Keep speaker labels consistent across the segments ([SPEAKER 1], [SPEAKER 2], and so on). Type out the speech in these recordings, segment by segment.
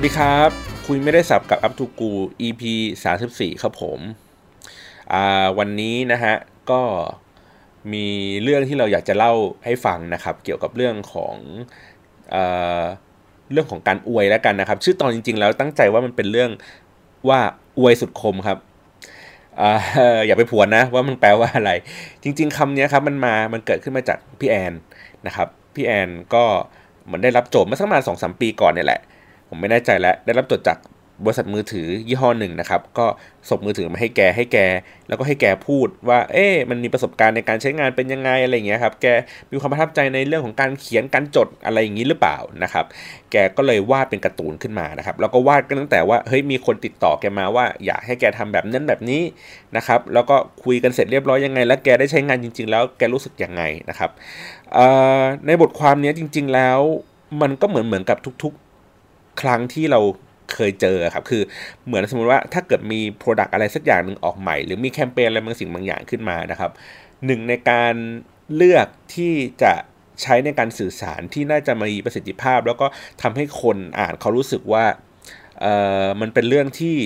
[SPEAKER 1] สวัสดีครับ คุยไม่ได้สับกับอัพทูกู EP 34 ครับผมวันนี้นะฮะ ก็มีเรื่องที่เราอยากจะเล่าให้ฟังนะครับ เกี่ยวกับเรื่องของเอเรื่องของการอวยแล้วกันนะครับ ชื่อตอนจริง ๆ แล้วตั้งใจว่ามันเป็นเรื่องว่าอวยสุดคมครับออย่าไปผวนนะว่ามันแปลว่าอะไร จริง ๆคำนี้ครับมันมามันเกิดขึ้นมาจากพี่แอนนะครับพี่แอนก็เหมือนได้รับโจทย์มาสักประมาณสองสามปีก่อนเนี่ยแหละ ผมไม่แน่ใจแล้วได้รับจดจจากบริษัทมือถือยี่ห้อหนึ่งนะครับ ก็ส่งมือถือมาให้แกให้แก แล้วก็ให้แกพูดว่า เอ๊ะมันมีประสบการณ์ในการใช้งานเป็นยังไงอะไรอย่างเงี้ยครับ แกมีความประทับใจในเรื่องของการเขียนการจดอะไรอย่างนี้หรือเปล่านะครับ แกก็เลยวาดเป็นการ์ตูนขึ้นมานะครับ แล้วก็วาดกันตั้งแต่ว่าเฮ้ยมีคนติดต่อแกมาว่า อยากให้แกทำแบบนั้นแบบนี้นะครับ แล้วก็คุยกันเสร็จเรียบร้อยยังไง แล้วแกได้ใช้งานจริง ๆ แล้วแกรู้สึกยังไงนะครับในบทความนี้จริง ๆ แล้วมันก็เหมือนเหมือนกับทุก ๆ ครั้งที่เราเคยเจอครับ คือเหมือนสมมติว่าถ้าเกิดมีโปรดักต์อะไรสักอย่างหนึ่งออกใหม่ หรือมีแคมเปญอะไรบางสิ่งบางอย่างขึ้นมานะครับหนึ่งในการเลือกที่จะใช้ในการสื่อสารที่น่าจะมีประสิทธิภาพ แล้วก็ทำให้คนอ่านเขารู้สึกว่าเออมันเป็นเรื่องที่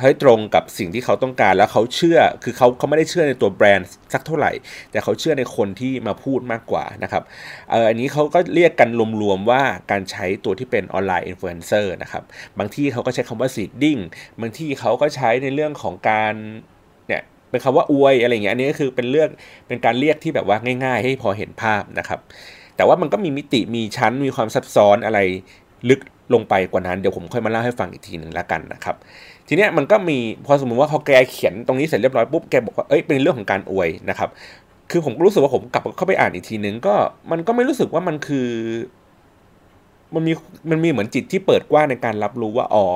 [SPEAKER 1] ให้ตรงกับสิ่งที่เขาต้องการแล้วเขาเชื่อคือเขาเขาไม่ได้เชื่อในตัวแบรนด์สักเท่าไหร่ แต่เขาเชื่อในคนที่มาพูดมากกว่านะครับเอออันนี้เขาก็เรียกกันรวมๆว่าการใช้ตัวที่เป็น online influencer นะครับบางที่เขาก็ใช้คำว่า seeding บางที่เขาก็ใช้ในเรื่องของการเนี่ยเป็นคำว่าอวยอะไรเงี้ยอันนี้ก็คือเป็นเรื่องเป็นการเรียกที่แบบว่าง่าย ๆ ให้พอเห็นภาพนะครับ แต่ว่ามันก็มีมิติมีชั้นมีความซับซ้อนอะไรลึกลงไปกว่านั้นเดี๋ยวผมค่อยมาเล่าให้ฟังอีกทีหนึ่งแล้วกันนะครับ ทีเนี้ยมันก็มีพอสมมติว่าพอแกเขียนตรงนี้เสร็จเรียบร้อยปุ๊บแกบอกว่าเอ้ยเป็นเรื่องของการอวยนะครับ คือผมรู้สึกว่าผมกลับเข้าไปอ่านอีกทีนึงก็มันก็ไม่รู้สึกว่ามันคือ มันมีมันมีเหมือนจิตที่เปิดกว้างในการรับรู้ว่าอ๋อ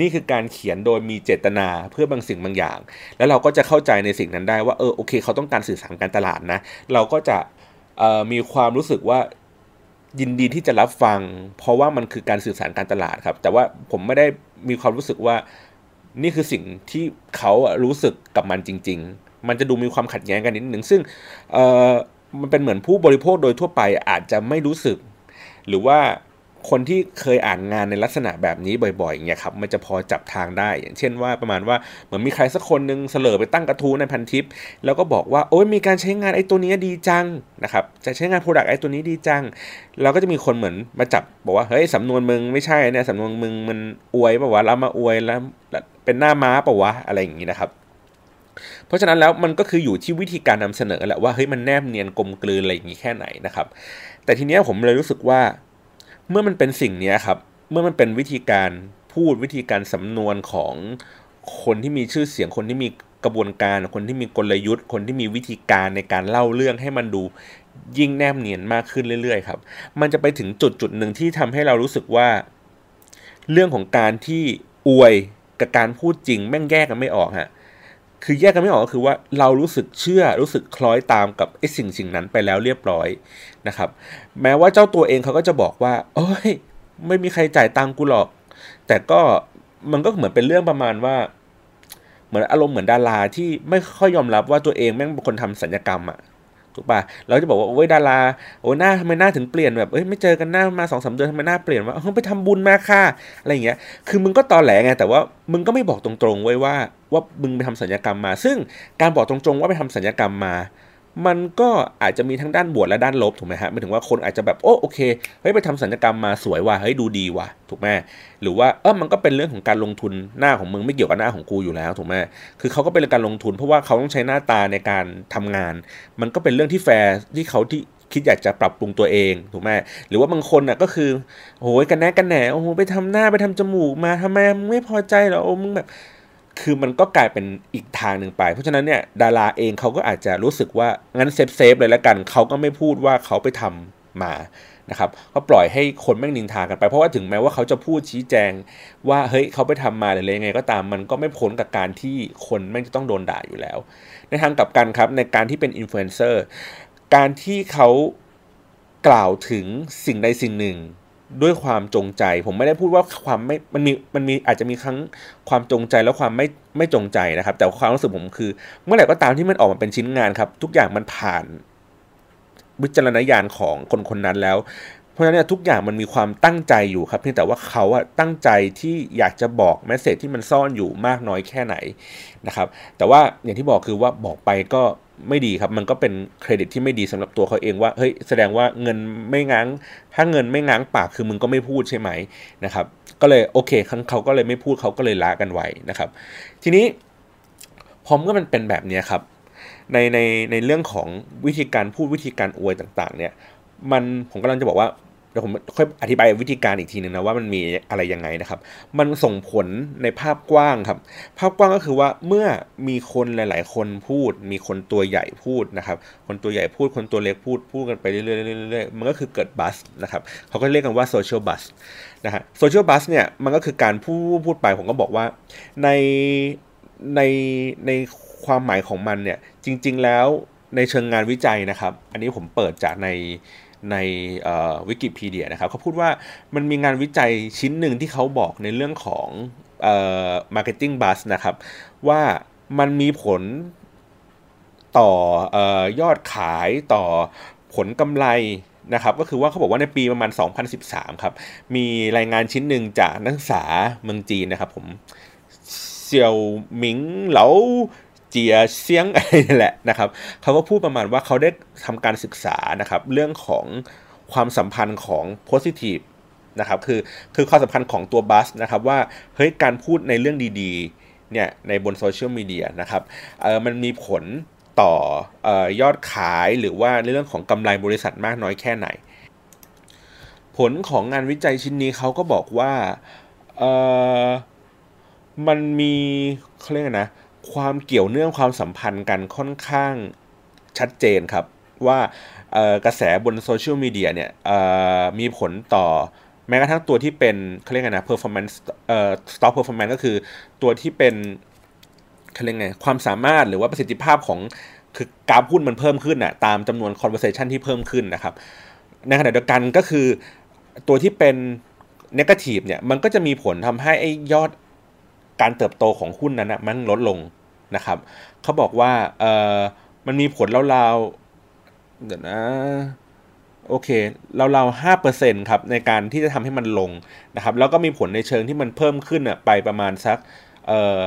[SPEAKER 1] นี่คือการเขียนโดยมีเจตนาเพื่อบางสิ่งบางอย่าง แล้วเราก็จะเข้าใจในสิ่งนั้นได้ว่าเออโอเค เขาต้องการสื่อสารการตลาดนะ เราก็จะมีความรู้สึกว่ายินดีที่จะรับฟัง เพราะว่ามันคือการสื่อสารการตลาดครับ แต่ว่าผมไม่ได้มีความรู้สึกว่า นี่คือสิ่งที่เขารู้สึกกับมันจริง ๆ มันจะดูมีความขัดแย้งกันนิดหนึ่งซึ่งเออมันเป็นเหมือนผู้บริโภคโดยทั่วไปอาจจะไม่รู้สึก หรือว่าคนที่เคยอ่านงานในลักษณะแบบนี้บ่อยๆเนี่ยครับมันจะพอจับทางได้ อย่างเช่นว่าประมาณว่าเหมือนมีใครสักคนหนึ่งเสลอไปตั้งกระทู้ในพันทิป แล้วก็บอกว่าโอ้ยมีการใช้งานไอ้ตัวนี้ดีจังนะครับจะใช้งาน product ไอ้ตัวนี้ดีจังเราก็จะมีคนเหมือนมาจับบอกว่าเฮ้ยสำนวนมึงไม่ใช่เนี่ยสำนวนมึงมันอวยป่าวะแล้วมาอวยแล้ว เป็นหน้าม้าป่าวะอะไรอย่างนี้นะครับ เพราะฉะนั้นแล้วมันก็คืออยู่ที่วิธีการนำเสนอแหละว่าเฮ้ยมันแนบเนียนกลมกลืนอะไรอย่างนี้แค่ไหนนะครับ แต่ทีเนี้ยผมเลยรู้สึกว่า เมื่อมันเป็นสิ่งนี้ครับ เมื่อมันเป็นวิธีการพูดวิธีการสำนวนของคนที่มีชื่อเสียงคนที่มีกระบวนการ คนที่มีกลยุทธ์ คนที่มีวิธีการในการเล่าเรื่องให้มันดูยิ่งแนบเนียนมากขึ้นเรื่อยๆครับ มันจะไปถึงจุดจุดหนึ่งที่ทำให้เรารู้สึกว่า เรื่องของการที่อวย กับการพูดจริงแม่งแยกกันไม่ออกฮะคือแยกกันไม่ออกก็คือว่าเรารู้สึกเชื่อรู้สึกคล้อยตามกับไอ้สิ่งสิ่งนั้นไปแล้วเรียบร้อยนะครับ แม้ว่าเจ้าตัวเองเขาก็จะบอกว่า โอ้ยไม่มีใครจ่ายตังกูหรอก แต่ก็มันก็เหมือนเป็นเรื่องประมาณว่า เหมือนอารมณ์เหมือนดาราที่ไม่ค่อยยอมรับว่าตัวเองแม่งเป็นคนทำสัญญกรรมอะ ถูกปะเราจะบอกว่าโอ้ยดาราโอ้ยหน้าทำไมหน้าถึงเปลี่ยนแบบเอ้ยไม่เจอกันหน้ามาสองสาเดือนทำไมหน้าเปลี่ยนว่าเฮ้ยไปทำบุญมาค่ะอะไรอย่างเงี้ย คือมึงก็ตอแหลไงแต่ว่ามึงก็ไม่บอกตรงๆไว้ว่าว่ามึงไปทำสัญญกรรมมา ซึ่งการบอกตรงๆว่าไปทำสัญญกรรมมา มันก็อาจจะมีทั้งด้านบวกและด้านลบถูกไหมฮะหมายถึงว่าคนอาจจะแบบโอ้โอเคเฮ้ยไปทำสัญญกรรมมาสวยว่ะเฮ้ยดูดีว่ะถูกไหมหรือว่าเออมันก็เป็นเรื่องของการลงทุนหน้าของมึงไม่เกี่ยวกับหน้าของกูอยู่แล้วถูกไหมคือเขาก็เป็นการลงทุน เพราะว่าเขาต้องใช้หน้าตาในการทำงาน มันก็เป็นเรื่องที่แฟร์ที่เขาที่คิดอยากจะปรับปรุงตัวเองถูกไหมหรือว่าบางคนอะก็คือโอ้ยกันแน่กันแหนโอ้โหไปทำหน้าไปทำจมูกมาทำไมมึงไม่พอใจเหรอโอ้มึงแบบ คือมันก็กลายเป็นอีกทางหนึ่งไป เพราะฉะนั้นเนี่ยดาราเองเขาก็อาจจะรู้สึกว่างั้น safe safe เลยแล้วกันเขาก็ไม่พูดว่าเขาไปทำมานะครับก็ปล่อยให้คนแม่งนินทากันไปเพราะว่าถึงแม้ว่าเขาจะพูดชี้แจง ว่าเฮ้ยเขาไปทำมาหรืออะไรยังไงก็ตามมันก็ไม่พ้นกับการที่คนแม่งจะต้องโดนด่าอยู่แล้ว ในทางกลับกันครับในการที่เป็นอินฟลูเอนเซอร์การที่เขากล่าวถึงสิ่งใดสิ่งหนึ่ง ด้วยความจงใจ ผมไม่ได้พูดว่าความไม่มันมีมันมีอาจจะมีครั้งความจงใจแล้วความไม่ไม่จงใจนะครับ แต่ความรู้สึกผมคือ เมื่อไหร่ก็ตามที่มันออกมาเป็นชิ้นงานครับ ทุกอย่างมันผ่านวิจารณญาณของคนคนนั้นแล้ว เพราะฉะนั้นทุกอย่างมันมีความตั้งใจอยู่ครับเพียงแต่ว่าเขาอะตั้งใจที่อยากจะบอกแมสเซจที่มันซ่อนอยู่มากน้อยแค่ไหนนะครับ แต่ว่าอย่างที่บอกคือว่าบอกไปก็ ไม่ดีครับ มันก็เป็นเครดิตที่ไม่ดีสำหรับตัวเขาเองว่าเฮ้ยแสดงว่าเงินไม่ง้าง ถ้าเงินไม่ง้างปากคือมึงก็ไม่พูดใช่ไหมนะครับ ก็เลยโอเคเขาก็เลยไม่พูดเขาก็เลยละกันไว้นะครับ ทีนี้พอเมื่อมันเป็นแบบนี้ครับ ในในในเรื่องของวิธีการพูดวิธีการอวยต่างๆ เนี่ย มันผมกำลังจะบอกว่า เดี๋ยวผมค่อยอธิบายวิธีการอีกทีหนึ่งนะว่ามันมีอะไรยังไงนะครับ มันส่งผลในภาพกว้างครับ ภาพกว้างก็คือว่าเมื่อมีคนหลาย ๆ คนพูด มีคนตัวใหญ่พูดนะครับ คนตัวใหญ่พูด คนตัวเล็กพูด พูดกันไปเรื่อยๆมันก็คือเกิดบัสนะครับเขาก็เรียกกันว่า social buzz นะฮะ social buzz เนี่ยมันก็คือการพูดพูดไปผมก็บอกว่าในในในความหมายของมันเนี่ยจริง ๆ แล้วในเชิงงานวิจัยนะครับ อันนี้ผมเปิดจากใน ในวิกิพีเดียนะครับเขาพูดว่ามันมีงานวิจัยชิ้นหนึ่งที่เขาบอกในเรื่องของ marketing buzz นะครับ ว่ามันมีผลต่อยอดขายต่อผลกำไรนะครับก็คือว่าเขาบอกว่าในปีประมาณ 2013 ครับ มีรายงานชิ้นหนึ่งจากนักศึกษาเมืองจีนนะครับผมเซียวหมิงเหลา เจียเซียงอะไรนี่แหละนะครับเขาก็พูดประมาณว่าเขาได้ทำการศึกษานะครับเรื่องของความสัมพันธ์ของ positive นะครับคือคือความสัมพันธ์ของตัวบัสนะครับว่าเฮ้ยการพูดในเรื่องดีๆเนี่ยในบนโซเชียลมีเดียนะครับเออมันมีผลต่อออยอดขายหรือว่าในเรื่องของกำไรบริษัทมากน้อยแค่ไหน ผลของงานวิจัยชิ้นนี้เขาก็บอกว่าเออมันมีเขาเรียกนะ ความเกี่ยวเนื่องความสัมพันธ์กันค่อนข้างชัดเจนครับ ว่ากระแสบนโซเชียลมีเดียเนี่ยมีผลต่อแม้กระทั่งตัวที่เป็นเขาเรียกไงนะ performance เอ่อ stock performance ก็คือตัวที่เป็นเขาเรียกไงความสามารถหรือว่าประสิทธิภาพของคือกราฟหุ้นมันเพิ่มขึ้นอะตามจำนวน conversation ที่เพิ่มขึ้นนะครับ ในขณะเดียวกันก็คือตัวที่เป็น negative เนี่ยมันก็จะมีผลทำให้ไอ้ยอด การเติบโตของหุ้นนั้นนะมันลดลงนะครับเขาบอกว่าเออมันมีผลราวๆเดี๋ยวนะโอเคเราๆห้าเปอร์เซ็นครับในการที่จะทำให้มันลงนะครับแล้วก็มีผลในเชิงที่มันเพิ่มขึ้นอะไปประมาณสักเอ่อ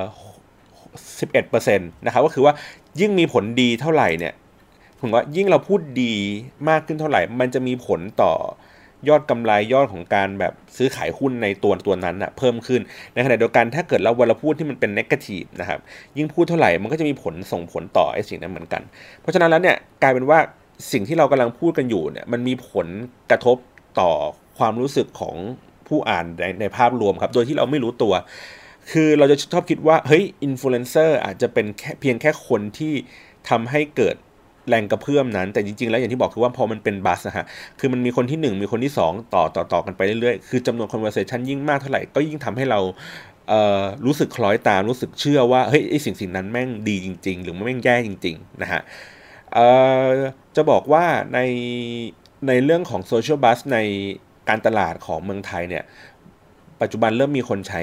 [SPEAKER 1] สิบเอ็ดเปอร์เซ็นต์นะครับก็คือว่ายิ่งมีผลดีเท่าไหร่เนี่ยผมว่ายิ่งเราพูดดีมากขึ้นเท่าไหร่ มันจะมีผลต่อ ยอดกำไรยอดของการแบบซื้อขายหุ้นในตัวตัวนั้นนะเพิ่มขึ้น ในขณะเดียวกันถ้าเกิดเราเวลาพูดที่มันเป็นนกาทีฟนะครับยิ่งพูดเท่าไหร่มันก็จะมีผลส่งผลต่อไอ้สิ่งนั้นเหมือนกัน เพราะฉะนั้นแล้วเนี่ยกลายเป็นว่าสิ่งที่เรากำลังพูดกันอยู่เนี่ยมันมีผลกระทบต่อความรู้สึกของผู้อ่านในในภาพรวมครับ โดยที่เราไม่รู้ตัว คือเราจะชอบคิดว่าเฮ้ยอินฟลูเอนเซอร์อาจจะเป็นแค่เพียงแค่คนที่ทำให้เกิด แรงกระเพื่อมนั้น แต่จริงๆ แล้วอย่างที่บอกคือว่าพอมันเป็นบัสนะฮะ คือมันมีคนที่ 1 มีคนที่ 2 ต่อต่อต่อกันไปเรื่อยๆ คือจำนวน conversation ยิ่งมากเท่าไหร่ ก็ยิ่งทำให้เราเอ่อรู้สึกคล้อยตามรู้สึกเชื่อว่าเฮ้ยไอสิ่งสิ่งนั้นแม่งดีจริง ๆ หรือแม่งแย่จริง ๆ นะฮะจะบอกว่าในในเรื่องของ social buzz ในการตลาดของเมืองไทยเนี่ยปัจจุบันเริ่มมีคนใช้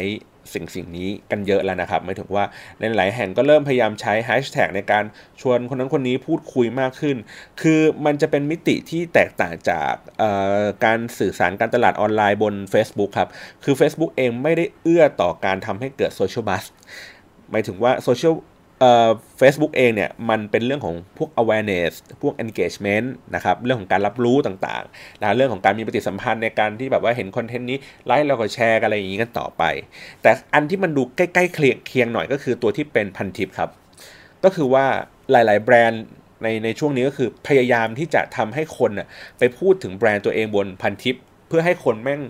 [SPEAKER 1] สิ่งสิ่งนี้กันเยอะแล้วนะครับหมายถึงว่าในหลายแห่งก็เริ่มพยายามใช้แฮชแท็กในการชวนคนนั้นคนนี้พูดคุยมากขึ้น คือมันจะเป็นมิติที่แตกต่างจากการสื่อสารการตลาดออนไลน์บน Facebook ครับ คือ Facebook เองไม่ได้เอื้อต่อการทำให้เกิด social buzz หมายถึงว่าโซเชียล เอ่อ Facebook เองเนี่ยมันเป็นเรื่องของพวก awareness พวก engagement นะครับเรื่องของการรับรู้ต่างๆนะเรื่องของการมีปฏิสัมพันธ์ในการที่แบบว่าเห็นคอนเทนต์นี้ไลค์แล้วก็แชร์กันอะไรอย่างนี้กันต่อไป แต่อันที่มันดูใกล้ๆเคียงหน่อยก็คือตัวที่เป็นพันทิปครับ ก็คือว่าหลายๆแบรนด์ในในช่วงนี้ก็คือพยายามที่จะทำให้คนน่ะไปพูดถึงแบรนด์ตัวเองบนพันทิป เพื่อให้คนแม่ง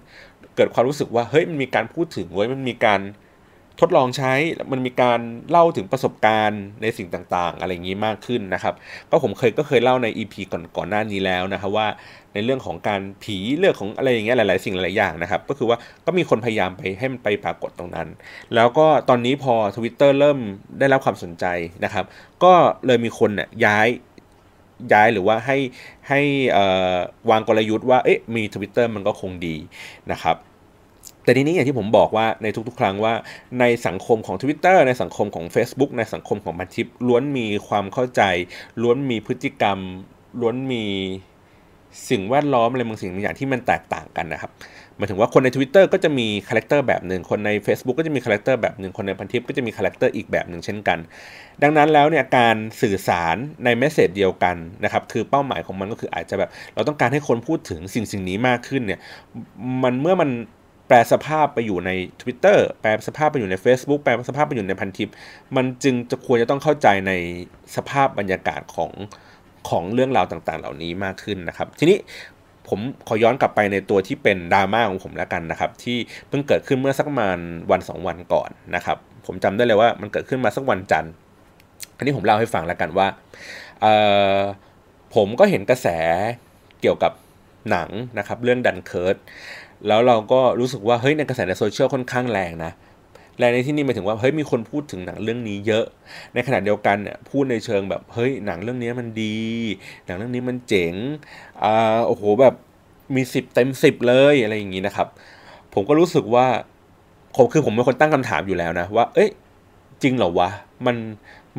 [SPEAKER 1] เกิดความรู้สึกว่าเฮ้ยมันมีการพูดถึงเว้ยมันมีการ ทดลองใช้มันมีการเล่าถึงประสบการณ์ในสิ่งต่างๆ อะไรอย่างนี้มากขึ้นนะครับ ก็ผมเคยก็เคยเล่าใน EP ก่อนก่อนหน้านี้แล้วนะครับว่าในเรื่องของการผีเรื่องของอะไรอย่างเงี้ยหลาย ๆ สิ่งหลายอย่างนะครับ ก็คือว่าก็มีคนพยายามไปให้มันไปปรากฏตรงนั้น แล้วก็ตอนนี้พอ Twitter เริ่มได้รับความสนใจนะครับ ก็เลยมีคนเนี่ยย้ายย้ายหรือว่าให้ให้วางกลยุทธ์ว่าเอ๊ะมี Twitter มันก็คงดีนะครับ แต่ทีนี้อย่างที่ผมบอกว่าในทุกๆ ครั้งว่าในสังคมของ Twitter ในสังคมของ Facebook ในสังคมของพันทิปล้วนมีความเข้าใจ ล้วนมีพฤติกรรม ล้วนมีสิ่งแวดล้อมอะไรบางสิ่งบางอย่างที่มันแตกต่างกันนะครับหมายถึงว่าคนใน Twitter ก็จะมีคาแรคเตอร์แบบหนึ่งคนใน Facebook ก็จะมีคาแรคเตอร์แบบหนึ่งคนในพันทิปก็จะมีคาแรคเตอร์อีกแบบหนึ่งเช่นกัน ดังนั้นแล้วเนี่ยการสื่อสารใน message เดียวกันนะครับคือเป้าหมายของมันก็คืออาจจะแบบ เราต้องการให้คนพูดถึงสิ่งสิ่งนี้มากขึ้นเนี่ยมันเมื่อมัน ปลสภาพไปอยู่ใน Twitter แปลสภาพไปอยู่ใน Facebook แปลสภาพไปอยู่ในพันทิป มันจึงจะควรจะต้องเข้าใจในสภาพบรรยากาศของของเรื่องราวต่างๆ เหล่านี้มากขึ้นนะครับ ทีนี้ผมขอย้อนกลับไปในตัวที่เป็นดราม่าของผมแล้วกันนะครับ ที่เพิ่งเกิดขึ้นเมื่อสักประมาณวันสองวันก่อนนะครับ ผมจำได้เลยว่ามันเกิดขึ้นมาสักวันจันทร์อันนี้ผมเล่าให้ฟังแล้วกันว่าผมก็เห็นกระแสเกี่ยวกับหนังนะครับ เรื่องดันเคิร์ด แล้วเราก็รู้สึกว่าเฮ้ยในกระแสในโซเชียลค่อนข้างแรงนะแรงในที่นี้หมายถึงว่าเฮ้ยมีคนพูดถึงหนังเรื่องนี้เยอะ ในขณะเดียวกันเนี่ยพูดในเชิงแบบเฮ้ยหนังเรื่องนี้มันดี หนังเรื่องนี้มันเจ๋งอ่าโอ้โหแบบมีสิบเต็มสิบเลยอะไรอย่างนี้นะครับ ผมก็รู้สึกว่าผมคือผมเป็นคนตั้งคำถามอยู่แล้วนะว่า เอ้ยจริงเหรอวะมัน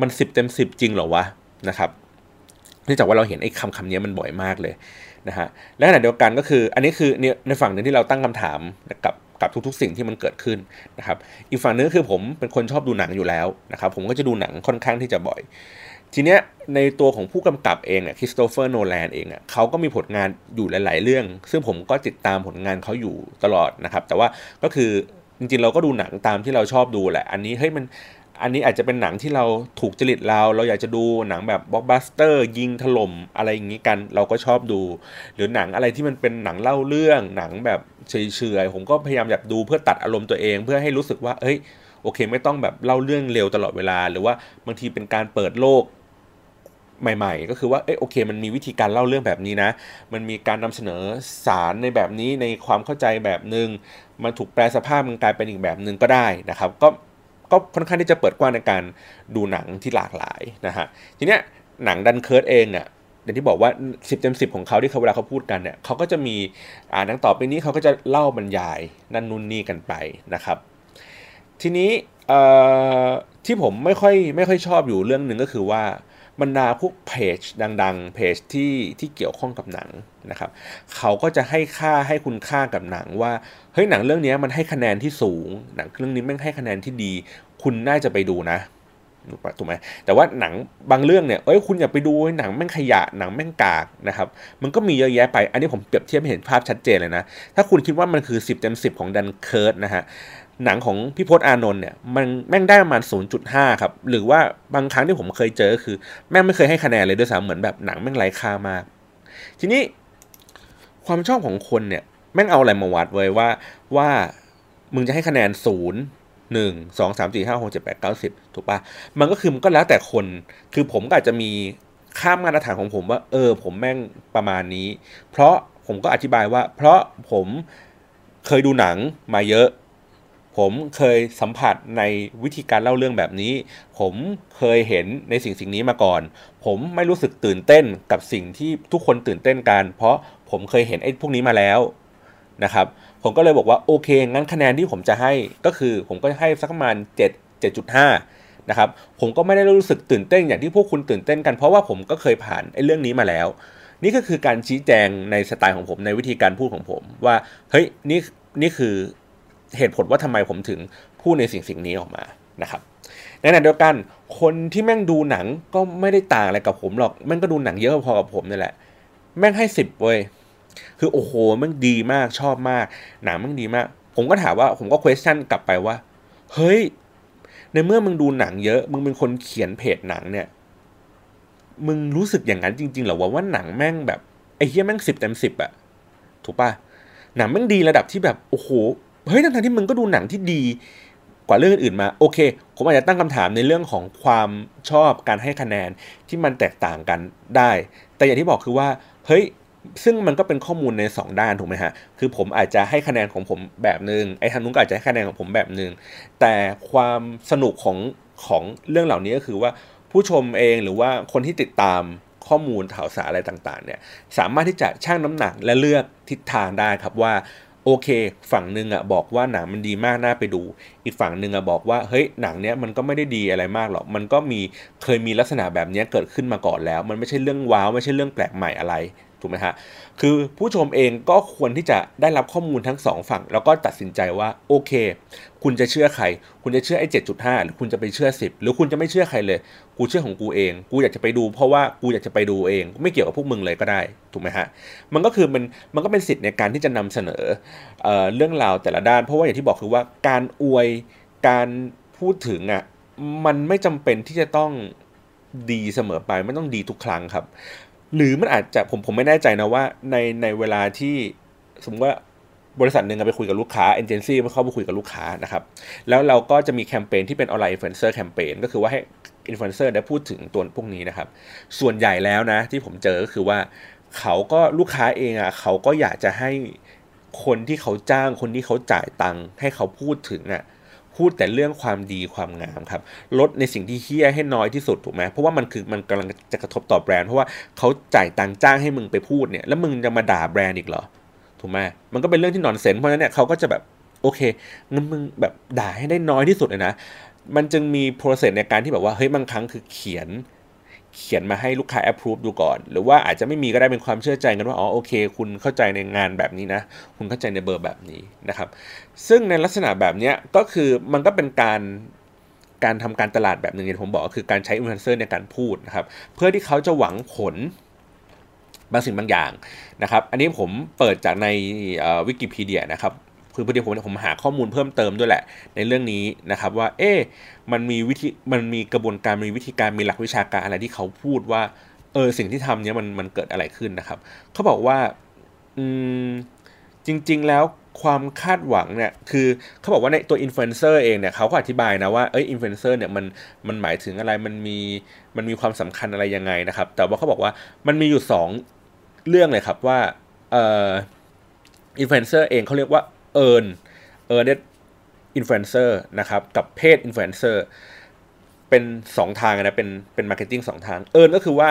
[SPEAKER 1] มันสิบเต็มสิบจริงเหรอวะนะครับเนื่องจากว่าเราเห็นไอ้คำคำนี้มันบ่อยมากเลย นะฮะและขณะเดียวกันก็คือ อันนี้คือในฝั่งหนึ่งที่เราตั้งคำถามกับกับทุกๆ สิ่งที่มันเกิดขึ้นนะครับอีกฝั่งนึงคือผมเป็นคนชอบดูหนังอยู่แล้วนะครับผมก็จะดูหนังค่อนข้างที่จะบ่อย ทีเนี้ยในตัวของผู้กำกับเองอะคริสโตเฟอร์โนแลนเองอะเขาก็มีผลงานอยู่หลาย ๆ เรื่อง ซึ่งผมก็ติดตามผลงานเขาอยู่ตลอดนะครับแต่ว่าก็คือจริงๆเราก็ดูหนังตามที่เราชอบดูแหละ อันนี้เฮ้ยมัน อันนี้อาจจะเป็นหนังที่เราถูกจริตเรา เราอยากจะดูหนังแบบบล็อกบัสเตอร์ยิงถล่มอะไรอย่างนี้กัน เราก็ชอบดู หรือหนังอะไรที่มันเป็นหนังเล่าเรื่องหนังแบบเฉยๆผมก็พยายามอยากดูเพื่อตัดอารมณ์ตัวเอง เพื่อให้รู้สึกว่าเอ้ยโอเค ไม่ต้องแบบเล่าเรื่องเร็วตลอดเวลา หรือว่าบางทีเป็นการเปิดโลกใหม่ ๆ ก็คือว่าเอ้ยโอเค มันมีวิธีการเล่าเรื่องแบบนี้นะ มันมีการนำเสนอสารในแบบนี้ในความเข้าใจแบบหนึง่งมันถูกแปลสภาพมันกลายเป็นอีกแบบหนึ่งก็ได้นะครับ ก็ ก็ค่อนข้างที่จะเปิดกว้างในการดูหนังที่หลากหลายนะฮะทีเนี้ยหนังดันเคิร์ดเองเนี่ยอย่างที่บอกว่า 10เต็ม10 ของเขาที่เขาเวลาเขาพูดกันเนี่ยเขาก็จะมีอ่านังต่อไปนี้เขาก็จะเล่าบรรยายนั่นนู่นนี่กันไปนะครับ ทีนี้ที่ผมไม่ค่อยไม่ค่อยชอบอยู่เรื่องหนึ่งก็คือว่าบรรดาพวกเพจดัง ๆ เพจที่ที่เกี่ยวข้องกับหนัง นะครับเขาก็จะให้ค่าให้คุณค่ากับหนังว่าเฮ้ยหนังเรื่องนี้มันให้คะแนนที่สูง หนังเรื่องนี้แม่งให้คะแนนที่ดี คุณน่าจะไปดูนะถูกไหมแต่ว่าหนังบางเรื่องเนี่ยเอ้ยคุณอย่าไปดูหนังแม่งขยะหนังแม่งกากนะครับมันก็มีเยอะแยะไป อันนี้ผมเปรียบเทียบให้เห็นภาพชัดเจนเลยนะ ถ้าคุณคิดว่ามันคือ 10เต็ม10 ของดันเคิร์ดนะฮะหนังของพี่พศอานนท์เนี่ยมันแม่งได้ประมาณ 0.5 ครับ หรือว่าบางครั้งที่ผมเคยเจอคือ แม่งไม่เคยให้คะแนนเลยด้วยซ้ำเหมือนแบบหนังแม่งไร้ค่ามาก ทีนี้ ความชอบของคนเนี่ยแม่งเอาอะไรมาวัดไว้ยว่าว่ามึงจะให้คะแนนศูนย์หนึ่งสองสามสี่ห้าหกเจ็ดแปดเก้าสิบถูกปะมันก็คือมันก็แล้วแต่คน คือผมก็อาจจะมีข้ามมาตรฐานของผมว่า เออ ผมแม่งประมาณนี้ เพราะผมก็อธิบายว่า เพราะผมเคยดูหนังมาเยอะ ผมเคยสัมผัสในวิธีการเล่าเรื่องแบบนี้ ผมเคยเห็นในสิ่งสิ่งนี้มาก่อน ผมไม่รู้สึกตื่นเต้นกับสิ่งที่ทุกคนตื่นเต้นกัน เพราะ ผมเคยเห็นไอ้พวกนี้มาแล้วนะครับผมก็เลยบอกว่าโอเค งั้นคะแนนที่ผมจะให้ก็คือผมก็ให้สักประมาณ 7 7.5นะครับผมก็ไม่ได้รู้สึกตื่นเต้นอย่างที่พวกคุณตื่นเต้นกันเพราะว่าผมก็เคยผ่านไอ้เรื่องนี้มาแล้ว นี่ก็คือการชี้แจงในสไตล์ของผมในวิธีการพูดของผม ว่าเฮ้ยนี่นี่คือเหตุผลว่าทำไมผมถึงพูดในสิ่งสิ่งนี้ออกมานะครับในขณะเดียวกันคนที่แม่งดูหนังก็ไม่ได้ต่างอะไรกับผมหรอกแม่งก็ดูหนังเยอะพอกับผมนี่แหละ แม่งให้สิบเว้ย คือโอ้โหม่งดีมากชอบมากหนังม่งดีมาก ผมก็ถามว่าผมก็ question กลับไปว่า เฮ้ย ในเมื่อมึงดูหนังเยอะ มึงเป็นคนเขียนเพจหนังเนี่ย มึงรู้สึกอย่างนั้นจริงๆหรอว่าว่าหนังแม่งแบบไอ้เฮียแม่งสิบเต็มสิบอะถูกปะหนังแม่งดีระดับที่แบบโอ้โหเฮ้ยทั้งที่มึงก็ดูหนังที่ดีกว่าเรื่องอื่นมาโอเค ผมอาจจะตั้งคำถามในเรื่องของความชอบการให้คะแนนที่มันแตกต่างกันได้ แต่อย่างที่บอกคือว่า เฮ้ย ซึ่งมันก็เป็นข้อมูลใน 2 ด้านถูกไหมฮะ คือผมอาจจะให้คะแนนของผมแบบหนึง่งไอ้ทางนู้นก็อาจจะให้คะแนนของผมแบบหนึง่งแต่ความสนุกของของเรื่องเหล่านี้ก็คือว่าผู้ชมเองหรือว่าคนที่ติดตามข้อมูลข่าวสารอะไรต่างๆเนี่ยสามารถที่จะชั่งน้ำหนักและเลือกทิศทางได้ครับว่าโอเค ฝั่งหนึ่งอะบอกว่าหนังมันดีมากน่าไปดู อีกฝั่งหนึ่งอะบอกว่าเฮ้ยหนังเนี้ยมันก็ไม่ได้ดีอะไรมากหรอกมันก็มีเคยมีลักษณะแบบนี้เกิดขึ้นมาก่อนแล้ว มันไม่ใช่เรื่องว้าวไม่ใช่เรื่องแปลกใหม่อะไร ถูกไหมฮะคือผู้ชมเองก็ควรที่จะได้รับข้อมูลทั้งสองฝั่ง แล้วก็ตัดสินใจว่าโอเค คุณจะเชื่อใคร คุณจะเชื่อไอ้เจ็ดจุดห้าหรือคุณจะไปเชื่อสิบหรือคุณจะไม่เชื่อใครเลย กูเชื่อของกูเอง กูอยากจะไปดู เพราะว่ากูอยากจะไปดูเอง ไม่เกี่ยวกับพวกมึงเลยก็ได้ถูกไหมฮะมันก็คือมันมันก็เป็นสิทธิ์ในการที่จะนำเสนอเอ่อเรื่องราวแต่ละด้าน เพราะว่าอย่างที่บอกคือว่าการอวยการพูดถึงอะมันไม่จำเป็นที่จะต้องดีเสมอไปไม่ต้องดีทุกครั้งครับ หรือมันอาจจะผมผมไม่แน่ใจนะว่าในในเวลาที่สมมติว่าบริษัทหนึ่งไปคุยกับลูกค้าเอเจนซี่เข้าไปคุยกับลูกค้านะครับ แล้วเราก็จะมีแคมเปญที่เป็นออนไลน์อินฟลูเอนเซอร์แคมเปญก็คือว่าให้อินฟลูเอนเซอร์ได้พูดถึงตัวพวกนี้นะครับ ส่วนใหญ่แล้วนะที่ผมเจอก็คือว่าเขาก็ลูกค้าเองอะเขาก็อยากจะให้คนที่เขาจ้างคนที่เขาจ่ายตังค์ให้เขาพูดถึงอะ พูดแต่เรื่องความดีความงามครับ ลดในสิ่งที่เหี้ยให้น้อยที่สุดถูกไหมเพราะว่ามันคือมันกำลังจะกระทบต่อแบรนด์เพราะว่าเขาจ่ายตังค์จ้างให้มึงไปพูดเนี่ยแล้วมึงจะมาด่าแบรนด์อีกเหรอถูกไหมมันก็เป็นเรื่องที่นอนเซนเพราะฉะนั้นเนี่ยเขาก็จะแบบโอเคงั้นมึงแบบด่าให้ได้น้อยที่สุดเลยนะมันจึงมีโปรเซสในการที่แบบว่าเฮ้ยบางครั้งคือเขียน เขียนมาให้ลูกค้า approve ดูก่อน หรือว่าอาจจะไม่มีก็ได้เป็นความเชื่อใจกันว่าอ๋อโอเค คุณเข้าใจในงานแบบนี้นะ คุณเข้าใจในเบอร์แบบนี้นะครับ ซึ่งในลักษณะแบบนี้ก็คือมันก็เป็นการการทำการตลาดแบบหนึ่งที่ผมบอกคือการใช้อินฟลูเอนเซอร์ในการพูดนะครับเพื่อที่เขาจะหวังผลบางสิ่งบางอย่างนะครับ อันนี้ผมเปิดจากในวิกิพีเดียนะครับ คือพอดีผมผมหาข้อมูลเพิ่มเติมด้วยแหละ ในเรื่องนี้นะครับว่า เอ๊มันมีวิธีมันมีกระบวนการมีวิธีการมีหลักวิชาการอะไรที่เขาพูดว่าเออสิ่งที่ทำเนี้ยมันมันเกิดอะไรขึ้นนะครับ เขาบอกว่าอืมจริง ๆ แล้วความคาดหวังเนี่ยคือเขาบอกว่าในตัวอินฟลูเอนเซอร์เองเนี่ยเขาก็อธิบายนะว่าเอ้ยอินฟลูเอนเซอร์เนี่ยมันมันหมายถึงอะไรมันมีมันมีความสำคัญอะไรยังไงนะครับ แต่ว่าเขาบอกว่ามันมีอยู่ 2 เรื่องเลยครับว่าเอ่ออินฟลูเอนเซอร์เองเขาเรียกว่า earn earned influencer นะครับกับเพศ influencer เป็น 2 ทางนะเป็นเป็น marketing สองทาง earn ก็คือว่า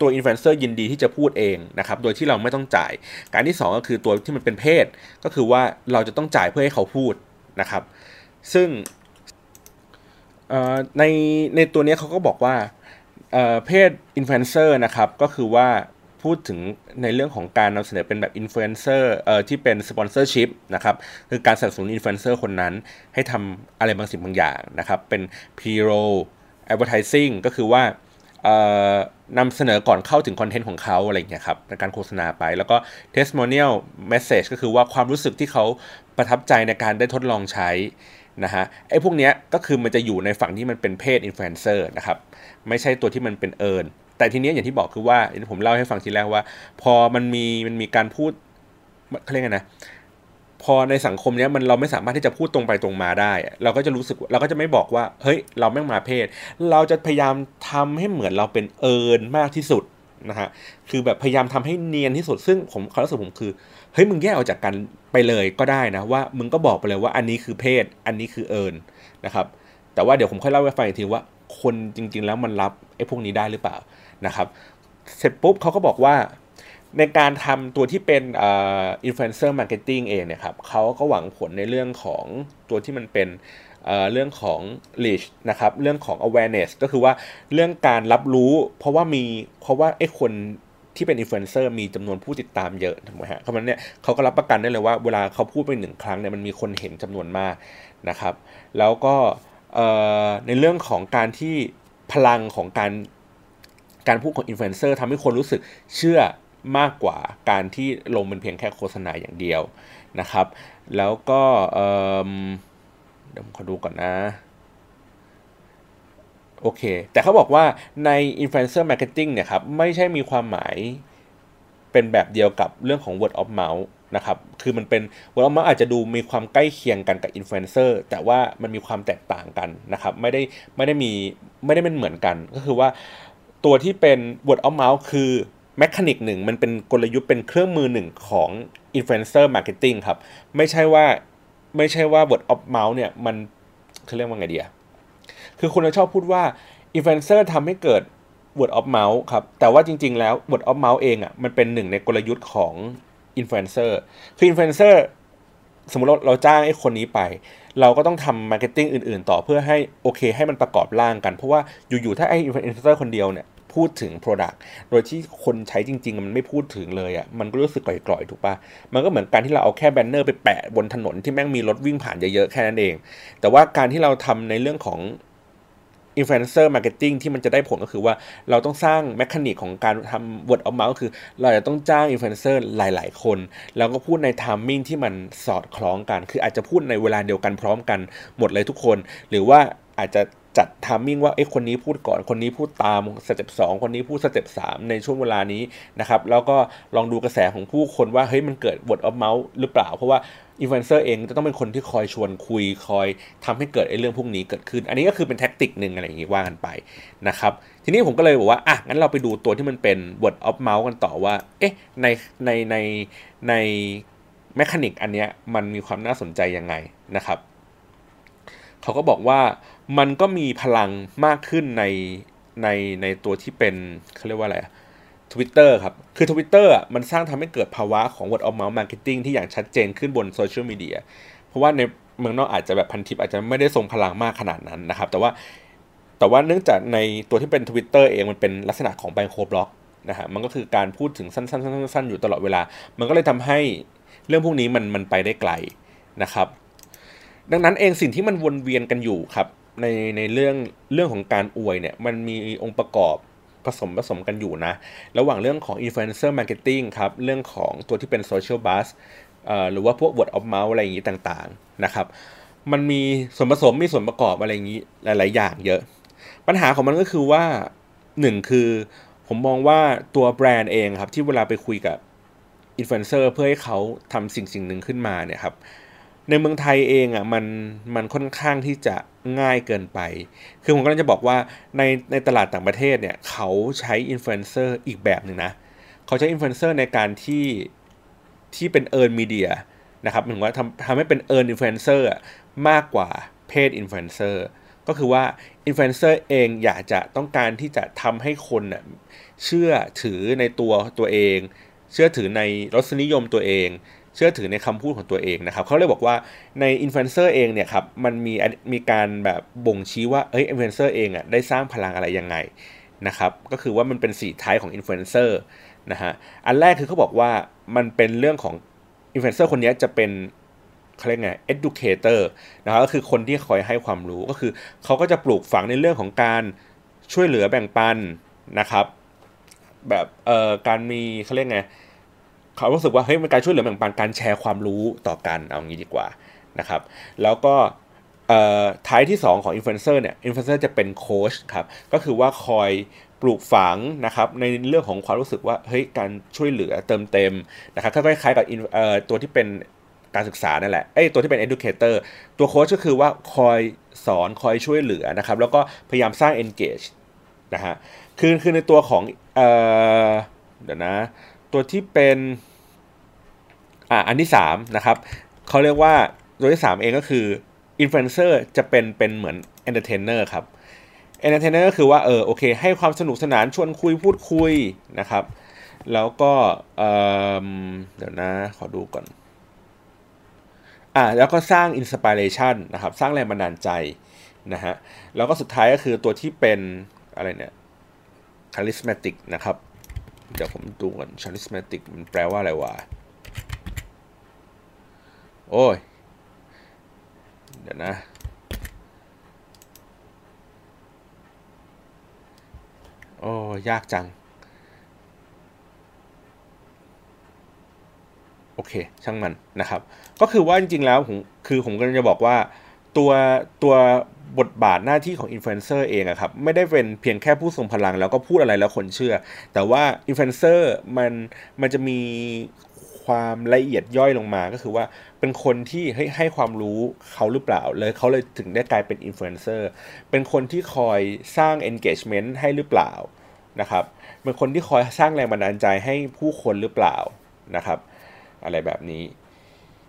[SPEAKER 1] ตัวอินฟลูเอนเซอร์ยินดีที่จะพูดเองนะครับโดยที่เราไม่ต้องจ่าย การที่ 2 ก็คือตัวที่มันเป็น paid ก็คือว่าเราจะต้องจ่ายเพื่อให้เขาพูดนะครับ ซึ่งในในตัวนี้เขาก็บอกว่า paid influencer นะครับก็คือว่า พูดถึงในเรื่องของการนำเสนอเป็นแบบอินฟลูเอนเซอร์เอ่อที่เป็น sponsorship นะครับคือการสนับสนุนอินฟลูเอนเซอร์คนนั้น ให้ทำอะไรบางสิ่งบางอย่างนะครับ เป็น p r r o advertising ก็คือว่านำเสนอก่อนเข้าถึงคอนเทนต์ของเขาอะไรอย่างเงี้ยครับในการโฆษณาไป แล้วก็ testimonial message ก็คือว่าความรู้สึกที่เขาประทับใจในการได้ทดลองใช้นะฮะไอ้พวกเนี้ยก็คือมันจะอยู่ในฝั่งที่มันเป็น paid influencer นะครับ ไม่ใช่ตัวที่มันเป็น earn แต่ทีนี้อย่างที่บอกคือว่าผมเล่าให้ฟังทีแรกว่า พอมันมีมันมีการพูดเขาเรียกไงนะพอในสังคมเนี้ยมันเราไม่สามารถที่จะพูดตรงไปตรงมาได้ เราก็จะรู้สึกเราก็จะไม่บอกว่า เฮ้ย เราไม่มา paid เราจะพยายามทำให้เหมือนเราเป็นเอิญมากที่สุดนะฮะคือแบบพยายามทำให้เนียนที่สุด ซึ่งผมความรู้สึกผมคือเฮ้ยมึงแยกออกจากกันไปเลยก็ได้นะว่ามึงก็บอกไปเลยว่าอันนี้คือ paid อันนี้คือเอิญนะครับ แต่ว่าเดี๋ยวผมค่อยเล่าให้ฟังอีกทีว่า คนจริง ๆ แล้วมันรับไอ้พวกนี้ได้หรือเปล่า นะครับเสร็จปุ๊บเขาก็บอกว่าในการทำตัวที่เป็น influencer marketing เองเนี่ยครับเขาก็หวังผลในเรื่องของตัวที่มันเป็นเรื่องของ reach นะครับ เรื่องของ awareness ก็คือว่าเรื่องการรับรู้ เพราะว่ามีเพราะว่าไอ้คนที่เป็นอินฟลูเอนเซอร์มีจำนวนผู้ติดตามเยอะถูกไหมฮะเพราะฉะนั้นเนี่ยเขาก็รับประกันได้เลยว่าเวลาเขาพูดไปหนึ่งครั้งเนี่ยมันมีคนเห็นจำนวนมากนะครับ แล้วก็ในเรื่องของการที่พลังของการ การพูดของอินฟลูเอนเซอร์ทำให้คนรู้สึกเชื่อมากกว่าการที่ลงเป็นเพียงแค่โฆษณาอย่างเดียวนะครับ แล้วก็เดี๋ยวผมขอดูก่อนนะโอเค แต่เขาบอกว่าใน Influencer Marketing เนี่ยครับไม่ใช่มีความหมายเป็นแบบเดียวกับเรื่องของ word of mouth นะครับ คือมันเป็น word of mouth อาจจะดูมีความใกล้เคียงกันกับ influencer แต่ว่ามันมีความแตกต่างกันนะครับ ไม่ได้ไม่ได้มีไม่ได้เป็นเหมือนกัน ก็คือว่า ตัวที่เป็น word of mouth คือ mechanic หนึ่งมันเป็นกลยุทธ์เป็นเครื่องมือหนึ่งของ influencer marketing ครับ ไม่ใช่ว่าไม่ใช่ว่า word of mouth เนี่ยมันเขาเรียกว่าไงดีอะคือคนเราชอบพูดว่า influencer ทำให้เกิด word of mouth ครับ แต่ว่าจริง ๆ แล้ว word of mouth เองอะมันเป็นหนึ่งในกลยุทธ์ของ influencer คือ influencer สมมติเราเราจ้างไอ้คนนี้ไป เราก็ต้องทำ marketing อื่นๆ ต่อเพื่อให้โอเค ให้มันประกอบร่างกัน เพราะว่าอยู่ๆถ้าไอ้อินฟลูเอนเซอร์คนเดียวเนี่ยพูดถึง Product โดยที่คนใช้จริง ๆ มันไม่พูดถึงเลยอะ่ะ มันก็รู้สึกกร่อยๆ ถูกปะมันก็เหมือนการที่เราเอาแค่ banner ไปแปะบนถนนที่แม่งมีรถวิ่งผ่านเยอะๆ แค่นั้นเอง แต่ว่าการที่เราทำในเรื่องของ influencer marketing ที่มันจะได้ผลก็คือว่าเราต้องสร้าง mechanic ของการทำ word of mouth ก็คือ เราจะต้องจ้างอินฟลูเอนเซอร์หลาย ๆ คน แล้วก็พูดใน timing ที่มันสอดคล้องกัน คืออาจจะพูดในเวลาเดียวกันพร้อมกันหมดเลยทุกคน หรือว่าอาจจะ จัด timing ว่าเอ้คนนี้พูดก่อนคนนี้พูดตาม step สองคนนี้พูด step สามในช่วงเวลานี้นะครับแล้วก็ลองดูกระแสของผู้คนว่าเฮ้ยมันเกิด word of mouth หรือเปล่า เพราะว่าอินฟลูเอนเซอร์เองจะต้องเป็นคนที่คอยชวนคุยคอยทำให้เกิดไอ้เรื่องพวกนี้เกิดขึ้น อันนี้ก็คือเป็น tactic หนึ่งอะไรอย่างงี้ว่ากันไปนะครับทีนี้ผมก็เลยบอกว่าอะงั้นเราไปดูตัวที่มันเป็น word of mouth กันต่อว่าเอ๊ะในในในใน mechanic อันเนี้ยมันมีความน่าสนใจยังไงนะครับเขาก็บอกว่า มันก็มีพลังมากขึ้นในในในตัวที่เป็นเขาเรียกว่าอะไร Twitter ครับ คือ Twitter อะมันสร้างทำให้เกิดภาวะของ word of mouth marketing ที่อย่างชัดเจนขึ้นบนโซเชียลมีเดียเพราะว่าในเมืองนอกอาจจะแบบพันทิปอาจจะไม่ได้ทรงพลังมากขนาดนั้นนะครับ แต่ว่าแต่ว่าเนื่องจากในตัวที่เป็น Twitter เองมันเป็นลักษณะของไบโคบล็อกนะฮะมันก็คือการพูดถึงสั้นๆๆ ๆ อยู่ตลอดเวลา มันก็เลยทำให้เรื่องพวกนี้มันมันไปได้ไกลนะครับ ดังนั้นเองสิ่งที่มันวนเวียนกันอยู่ครับ ในในเรื่องเรื่องของการอวยเนี่ยมันมีองค์ประกอบผสมผสมกันอยู่นะ ระหว่างเรื่องของ influencer marketing ครับ เรื่องของตัวที่เป็น social buzz หรือว่าพวก word of mouth อะไรอย่างนี้ต่างๆนะครับ มันมีส่วนผสมมีส่วนประกอบอะไรอย่างนี้หลาย ๆ อย่างเยอะ ปัญหาของมันก็คือว่าหนึ่งคือผมมองว่าตัวแบรนด์เองครับ ที่เวลาไปคุยกับอินฟลูเอนเซอร์เพื่อให้เขาทำสิ่งสิ่งหนึ่งขึ้นมาเนี่ยครับ ในเมืองไทยเองอะมันมันค่อนข้างที่จะ ง่ายเกินไป คือผมก็จะบอกว่าในในตลาดต่างประเทศเนี่ยเขาใช้อินฟลูเอนเซอร์อีกแบบหนึ่งนะ เขาใช้อินฟลูเอนเซอร์ในการที่ที่เป็น earned media นะครับหมายว่าทำทำให้เป็น earned influencer มากกว่า paid influencer ก็คือว่าอินฟลูเอนเซอร์เองอยากจะต้องการที่จะทำให้คนเชื่อถือในตัวตัวเอง เชื่อถือในรสนิยมตัวเอง เชื่อถือในคำพูดของตัวเองนะครับเขาเลยบอกว่าในอินฟลูเอนเซอร์เองเนี่ยครับมันมีมีการแบบบ่งชี้ว่าเอ้ยอินฟลูเอนเซอร์เองอะได้สร้างพลังอะไรยังไงนะครับก็คือว่ามันเป็นสี่ type ของอินฟลูเอนเซอร์นะฮะอันแรกคือเขาบอกว่ามันเป็นเรื่องของอินฟลูเอนเซอร์คนนี้จะเป็นเขาเรียกไง educator นะครับก็คือคนที่คอยให้ความรู้ก็คือเขาก็จะปลูกฝังในเรื่องของการช่วยเหลือแบ่งปันนะครับแบบเอ่อการมีเขาเรียกไง เขารู้สึกว่าเฮ้ยมันการช่วยเหลือแบ่งปันการแชร์ความรู้ต่อกันเอางี้ดีกว่านะครับ แล้วก็ type ที่ 2 ของอินฟลูเอนเซอร์เนี่ยอินฟลูเอนเซอร์จะเป็นโค้ชครับก็คือว่าคอยปลูกฝังนะครับในเรื่องของความรู้สึกว่าเฮ้ยการช่วยเหลือเติมเต็มนะครับคล้ายๆกับตัวที่เป็นการศึกษานั่นแหละไอ้ตัวที่เป็น educator ตัวโค้ชก็คือว่าคอยสอนคอยช่วยเหลือนะครับแล้วก็พยายามสร้าง engage นะฮะคือคือในตัวของเออเดี๋ยวนะ ตัวที่เป็นอ่าอันที่3นะครับเขาเรียกว่าตัวที่ 3 เองก็คืออินฟลูเอนเซอร์จะเป็นเป็นเหมือน entertainer ครับ entertainer ก็คือว่าเออโอเค ให้ความสนุกสนานชวนคุยพูดคุยนะครับ แล้วก็เดี๋ยวนะขอดูก่อนอ่าแล้วก็สร้าง inspiration นะครับ สร้างแรงบันดาลใจนะฮะแล้วก็สุดท้ายก็คือตัวที่เป็นอะไรเนี่ย charismatic นะครับ เดี๋ยวผมดูก่อน charismatic มันแปลว่าอะไรวะ โอ้ย เดี๋ยวนะ โอ้ยากจัง โอเค ช่างมันนะครับ ก็คือว่าจริงๆแล้วผมคือผมก็จะบอกว่าตัวตัว บทบาทหน้าที่ของอินฟลูเอนเซอร์เองอะครับไม่ได้เป็นเพียงแค่ผู้ทรงพลัง แล้วก็พูดอะไรแล้วคนเชื่อ แต่ว่าอินฟลูเอนเซอร์มันมันจะมีความละเอียดย่อยลงมาก็คือว่าเป็นคนที่ให้ให้ความรู้เขาหรือเปล่าเลยเขาเลยถึงได้กลายเป็นอินฟลูเอนเซอร์เป็นคนที่คอยสร้าง engagement ให้หรือเปล่านะครับเป็นคนที่คอยสร้างแรงบันดาลใจให้ผู้คนหรือเปล่านะครับ อะไรแบบนี้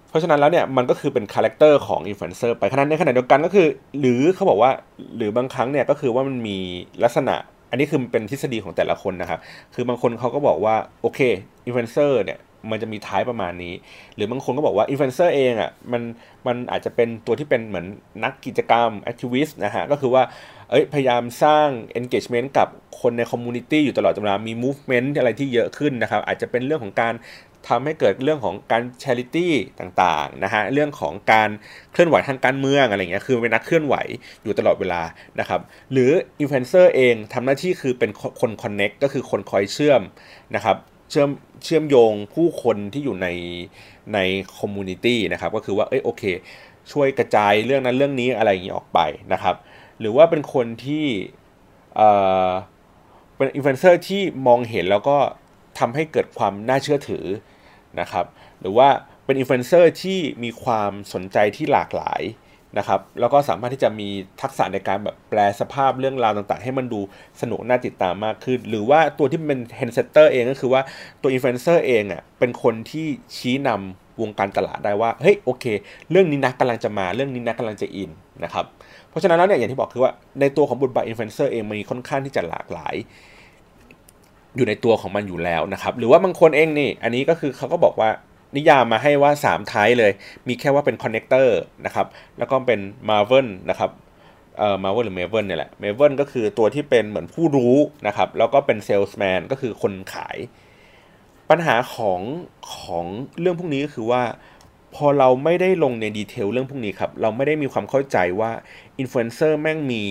[SPEAKER 1] เพราะฉะนั้นแล้วเนี่ยมันก็คือเป็น character ของอินฟลูเอนเซอร์ไปขนาดในขณะเดียวกันก็คือ หรือเขาบอกว่าหรือบางครั้งเนี่ยก็คือว่ามันมีลักษณะ อันนี้คือเป็นทฤษฎีของแต่ละคนนะครับ คือบางคนเขาก็บอกว่าโอเคอินฟลูเอนเซอร์เนี่ยมันจะมี type ประมาณนี้ หรือบางคนก็บอกว่าอินฟลูเอนเซอร์เองอะมันมันอาจจะเป็นตัวที่เป็นเหมือนนักกิจกรรม activist นะฮะก็คือว่าเอ้ยพยายามสร้าง engagement กับคนใน community อยู่ตลอดเวลามี movement อะไรที่เยอะขึ้นนะครับ อาจจะเป็นเรื่องของการ ทำให้เกิดเรื่องของการ charity ต่างๆนะฮะเรื่องของการเคลื่อนไหวทางการเมืองอะไรเงี้ยคือเป็นนักเคลื่อนไหวอยู่ตลอดเวลานะครับหรืออินฟลูเอนเซอร์เองทำหน้าที่คือเป็นคน connect ก็คือคนคอยเชื่อมนะครับเชื่อมเชื่อมโยงผู้คนที่อยู่ในใน community นะครับก็คือว่าเอ้ยโอเค ช่วยกระจายเรื่องนั้นเรื่องนี้อะไรอย่างนี้ออกไปนะครับ หรือว่าเป็นคนที่เอ่อเป็นอินฟลูเอนเซอร์ที่มองเห็นแล้วก็ทำให้เกิดความน่าเชื่อถือ นะครับหรือว่าเป็นอินฟลูเอนเซอร์ที่มีความสนใจที่หลากหลายนะครับแล้วก็สามารถที่จะมีทักษะในการแบบแปรสภาพเรื่องราวต่างๆ ให้มันดูสนุกน่าติดตามมากขึ้น หรือว่าตัวที่เป็น trendsetter เองก็คือว่าตัวอินฟลูเอนเซอร์เองอะเป็นคนที่ชี้นำวงการตลาดได้ว่าเฮ้ยโอเค เรื่องนี้นะกำลังจะมาเรื่องนี้นะกำลังจะ in นะครับเพราะฉะนั้นแล้วเนี่ยอย่างที่บอกคือว่าในตัวของบทบาทอินฟลูเอนเซอร์เองมีค่อนข้างที่จะหลากหลาย อยู่ในตัวของมันอยู่แล้วนะครับ หรือว่าบางคนเองนี่ อันนี้ก็คือเขาก็บอกว่านิยามมาให้ว่า3 type เลย มีแค่ว่าเป็น connector นะครับ แล้วก็เป็น Marvel นะครับเอ่อ Marvel หรือ Maven เนี่ยแหละ Maven ก็คือตัวที่เป็นเหมือนผู้รู้นะครับ แล้วก็เป็น Salesman ก็คือคนขาย ปัญหาของของเรื่องพวกนี้ก็คือว่า พอเราไม่ได้ลงใน detail เรื่องพวกนี้ครับ เราไม่ได้มีความเข้าใจว่าอินฟลูเอนเซอร์แม่งมี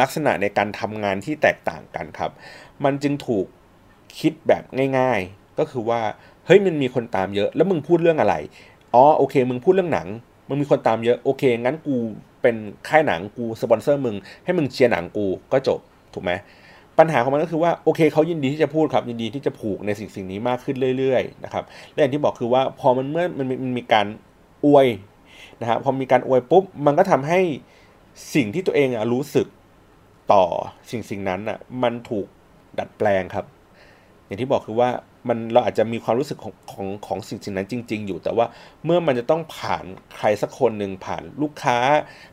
[SPEAKER 1] ลักษณะในการทำงานที่แตกต่างกันครับ มันจึงถูกคิดแบบง่าย ๆ ก็คือว่าเฮ้ยมันมีคนตามเยอะ แล้วมึงพูดเรื่องอะไรอ๋อโอเค มึงพูดเรื่องหนัง มึงมีคนตามเยอะโอเค งั้นกูเป็นค่ายหนังกูสปอนเซอร์มึง ให้มึงเชียร์หนังกูก็จบถูกไหมปัญหาของมันก็คือว่าโอเคเขายินดีที่จะพูดครับ ยินดีที่จะผูกในสิ่งสิ่งนี้มากขึ้นเรื่อยๆนะครับและอย่างที่บอกคือว่าพอมันเมื่อมันมันมีการอวยนะฮะพอมีการอวยปุ๊บมันก็ทำให้สิ่งที่ตัวเองอะรู้สึกต่อสิ่งสิ่งนั้นอะมันถูก ดัดแปลงครับ อย่างที่บอกคือว่ามันเราอาจจะมีความรู้สึกของของของสิ่งสิ่งนั้นจริง ๆ อยู่ แต่ว่าเมื่อมันจะต้องผ่านใครสักคนหนึ่งผ่านลูกค้า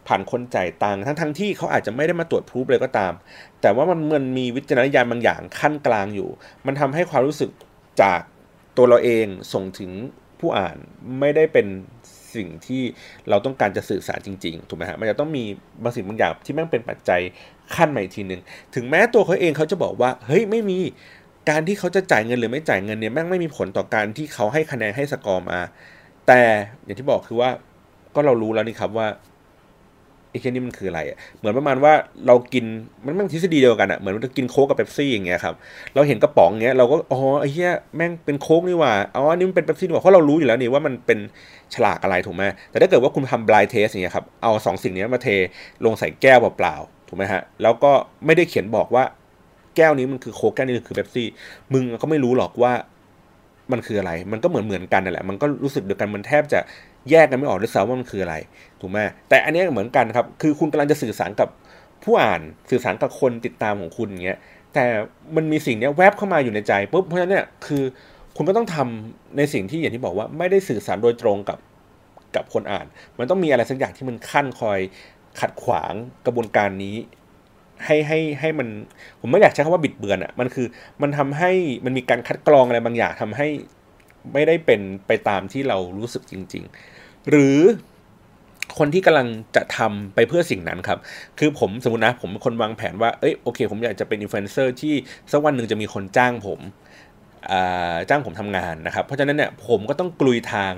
[SPEAKER 1] ผ่านคนจ่ายตังค์ทั้งทั้งที่เขาอาจจะไม่ได้มาตรวจพูฟเลยก็ตาม แต่ว่ามันมันมีวิจารณญาณบางอย่างขั้นกลางอยู่ มันทำให้ความรู้สึกจากตัวเราเองส่งถึงผู้อ่านไม่ได้เป็น สิ่งที่เราต้องการจะสื่อสารจริงๆถูกไหมฮะมันจะต้องมีบางสิ่งบางอย่างที่แม่งเป็นปัจจัยขั้นใหม่ทีหนึ่งถึงแม้ตัวเขาเองเขาจะบอกว่าเฮ้ยไม่มีการที่เขาจะจ่ายเงินหรือไม่จ่ายเงินเนี่ยแม่งไม่มีผลต่อการที่เขาให้คะแนนให้สกอร์มา แต่อย่างที่บอกคือว่าก็เรารู้แล้วนี่ครับว่า ไอ้แค่นี้มันคืออะไรอะเหมือนประมาณว่าเรากินมันแม่งทฤษฎีเดียวกันอะเหมือนเรากินโค้กกับเป๊ปซี่อย่างเงี้ยครับเราเห็นกระป๋องเงี้ยเราก็อ๋อไอ้เหี้ยแม่งเป็นโค้กนี่หว่าอ๋ออันนี้มันเป็นเป๊ปซี่นี่หว่าเพราะเรารู้อยู่แล้วนี่ว่ามันเป็นฉลากอะไรถูกไหมแต่ถ้าเกิดว่าคุณทำบลายเทสอย่างเงี้ยครับเอาสองสิ่งนี้มาเทลงใส่แก้วเปล่าๆถูกไหมฮะแล้วก็ไม่ได้เขียนบอกว่าแก้วนี้มันคือโค้กแก้วนี้คือเป๊ปซี่มึงก็ไม่รู้หรอกว่ามันคืออะไร มันก็เหมือนเหมือนกันนั่นแหละ มันก็รู้สึกเดียวกัน มันแทบจะ แยกกันไม่ออกด้วยซ้ำว่ามันคืออะไรถูกไหมแต่อันนี้เหมือนกันครับ คือคุณกำลังจะสื่อสารกับผู้อ่านสื่อสารกับคนติดตามของคุณอย่างเงี้ยแต่มันมีสิ่งนี้แวบเข้ามาอยู่ในใจปุ๊บเพราะฉะนั้นเนี่ยคือคุณก็ต้องทำในสิ่งที่อย่างที่บอกว่าไม่ได้สื่อสารโดยตรงกับกับคนอ่าน มันต้องมีอะไรสักอย่างที่มันขั้นคอยขัดขวางกระบวนการนี้ ให้ให้ให้มันผมไม่อยากใช้คำว่าบิดเบือนอะ่ะมันคือมันทำให้มันมีการคัดกรองอะไรบางอย่างทำให้ ไม่ได้เป็นไปตามที่เรารู้สึกจริง ๆ หรือคนที่กำลังจะทำไปเพื่อสิ่งนั้นครับ คือผมสมมตินะ ผมเป็นคนวางแผนว่า เอ้ยโอเค ผมอยากจะเป็นอินฟลูเอนเซอร์ที่สักวันหนึ่งจะมีคนจ้างผมจ้างผมทำงานนะครับ เพราะฉะนั้นเนี่ยผมก็ต้องกลุยทาง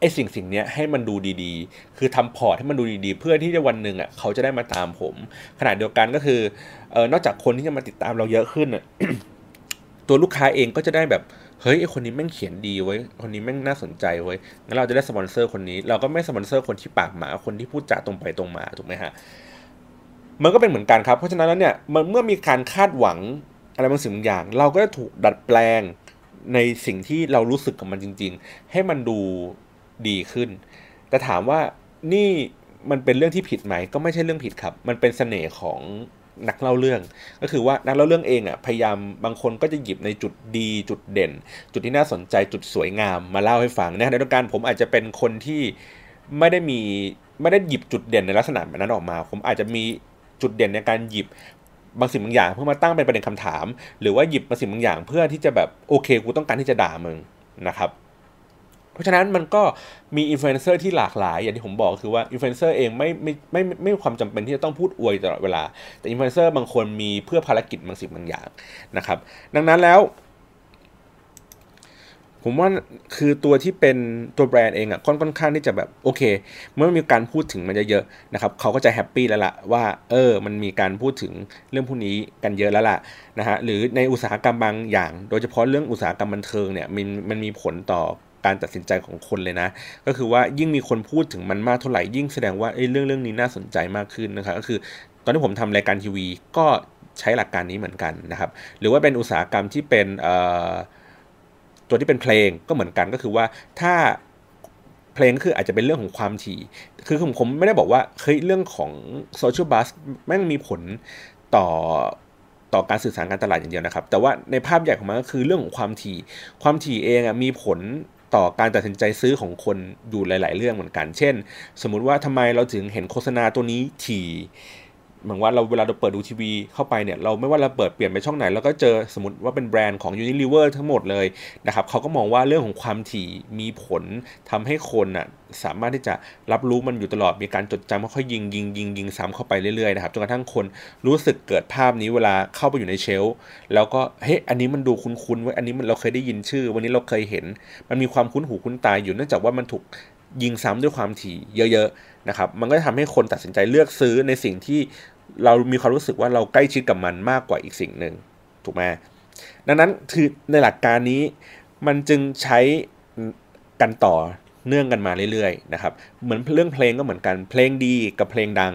[SPEAKER 1] ไอ้สิ่งสิ่งนี้ให้มันดูดีๆ คือทำ port ให้มันดูดีๆ เพื่อที่จะวันหนึ่งอะเขาจะได้มาตามผม ขณะเดียวกันก็คือเออนอกจากคนที่จะมาติดตามเราเยอะขึ้น ตัวลูกค้าเองก็จะได้แบบ เฮ้ยไอคนนี้แม่งเขียนดีว่ะคนนี้แม่งน่าสนใจว่ะงั้นเราจะได้สปอนเซอร์คนนี้ เราก็ไม่สปอนเซอร์คนที่ปากหมาคนที่พูดจาตรงไปตรงมาถูกไหมฮะมันก็เป็นเหมือนกันครับเพราะฉะนั้นแล้วเนี่ยมันเมื่อมีการคาดหวังอะไรบางสิ่งบางอย่าง เราก็จะถูกดัดแปลงในสิ่งที่เรารู้สึกกับมันจริง ๆ ให้มันดูดีขึ้น แต่ถามว่านี่มันเป็นเรื่องที่ผิดไหมก็ไม่ใช่เรื่องผิดครับ มันเป็นเสน่ห์ของ นักเล่าเรื่อง ก็คือว่านักเล่าเรื่องเองอะพยายามบางคนก็จะหยิบในจุดดีจุดเด่น จุดที่น่าสนใจจุดสวยงามมาเล่าให้ฟังนะในดการผมอาจจะเป็นคนที่ไม่ได้มีไม่ได้หยิบจุดเด่นในลักษณะแบบนั้นออกมา ผมอาจจะมีจุดเด่นในการหยิบบางสิ่งบางอย่างเพื่อมาตั้งเป็นประเด็นคำถาม หรือว่าหยิบบางสิ่งบางอย่างเพื่อที่จะแบบโอเคกูต้องการที่จะด่ามึงนะครับ เพราะฉะนั้นมันก็มีอินฟลูเอนเซอร์ที่หลากหลาย อย่างที่ผมบอกคือว่าอินฟลูเอนเซอร์เองไม่ไม่ไม่ไม่มีความจำเป็นที่จะต้องพูดอวยตลอดเวลา แต่อินฟลูเอนเซอร์บางคนมีเพื่อภารกิจบางสิ่งบางอย่างนะครับ ดังนั้นแล้ว ผมว่าคือตัวที่เป็นตัวแบรนด์เองอะค่อนค่อนข้างที่จะแบบโอเค เมื่อมีการพูดถึงมันเยอะๆนะครับเขาก็จะ happy แล้วล่ะว่าเออมันมีการพูดถึงเรื่องพวกนี้กันเยอะแล้วล่ะนะฮะหรือในอุตสาหกรรมบางอย่าง โดยเฉพาะเรื่องอุตสาหกรรมบันเทิงเนี่ยมันมันมีผลต่อ การตัดสินใจของคนเลยนะ ก็คือว่ายิ่งมีคนพูดถึงมันมากเท่าไหร่ยิ่งแสดงว่าเอ้เรื่องเรื่องนี้น่าสนใจมากขึ้นนะครับก็คือ ตอนที่ผมทำรายการทีวีก็ใช้หลักการนี้เหมือนกันนะครับ หรือว่าเป็นอุตสาหกรรมที่เป็นตัวที่เป็นเพลงก็เหมือนกันก็คือว่าถ้าเพลงก็คืออาจจะเป็นเรื่องของความถี่ คือผมผมไม่ได้บอกว่าเฮ้ยเรื่องของโซเชียลบัสแม่งมีผลต่อต่อการสื่อสารการตลาดอย่างเดียวนะครับ แต่ว่าในภาพใหญ่ของมันก็คือเรื่องของความถี่ ความถี่เองอะมีผล ต่อการตัดสินใจซื้อของคนอยู่หลาย ๆ เรื่องเหมือนกัน เช่น สมมุติว่าทำไมเราถึงเห็นโฆษณาตัวนี้ถี่ เหมือนว่าเราเวลาเราเปิดดูทีวีเข้าไปเนี่ยเราไม่ว่าเราเปิดเปลี่ยนไปช่องไหนเราก็เจอสมมติว่าเป็นแบรนด์ของ Unilever ทั้งหมดเลยนะครับเขาก็มองว่าเรื่องของความถี่มีผลทำให้คนอะสามารถที่จะรับรู้มันอยู่ตลอดมีการจดจำค่อยยิงยิงยิงยิงซ้ำเข้าไปเรื่อยๆนะครับจนกระทั่งคนรู้สึกเกิดภาพนี้เวลาเข้าไปอยู่ในเชลฟ์แล้วก็เฮ้ยอันนี้มันดูคุ้นๆไว้อันนี้มันเราเคยได้ยินชื่อ วันนี้เราเคยเห็น มันมีความคุ้นหูคุ้นตาอยู่เนื่องจากว่ามันถูกยิงซ้ำด้วยความถี่เยอะๆนะครับ มันก็จะทำให้คนตัดสินใจเลือกซื้อในสิ่งที่ เรามีความรู้สึกว่าเราใกล้ชิดกับมันมากกว่าอีกสิ่งหนึ่งถูกไหมดังนั้นคือในหลักการนี้มันจึงใช้กันต่อ เนื่องกันมาเรื่อยๆนะครับเหมือนเรื่องเพลงก็เหมือนกันเพลงดีกับเพลงดัง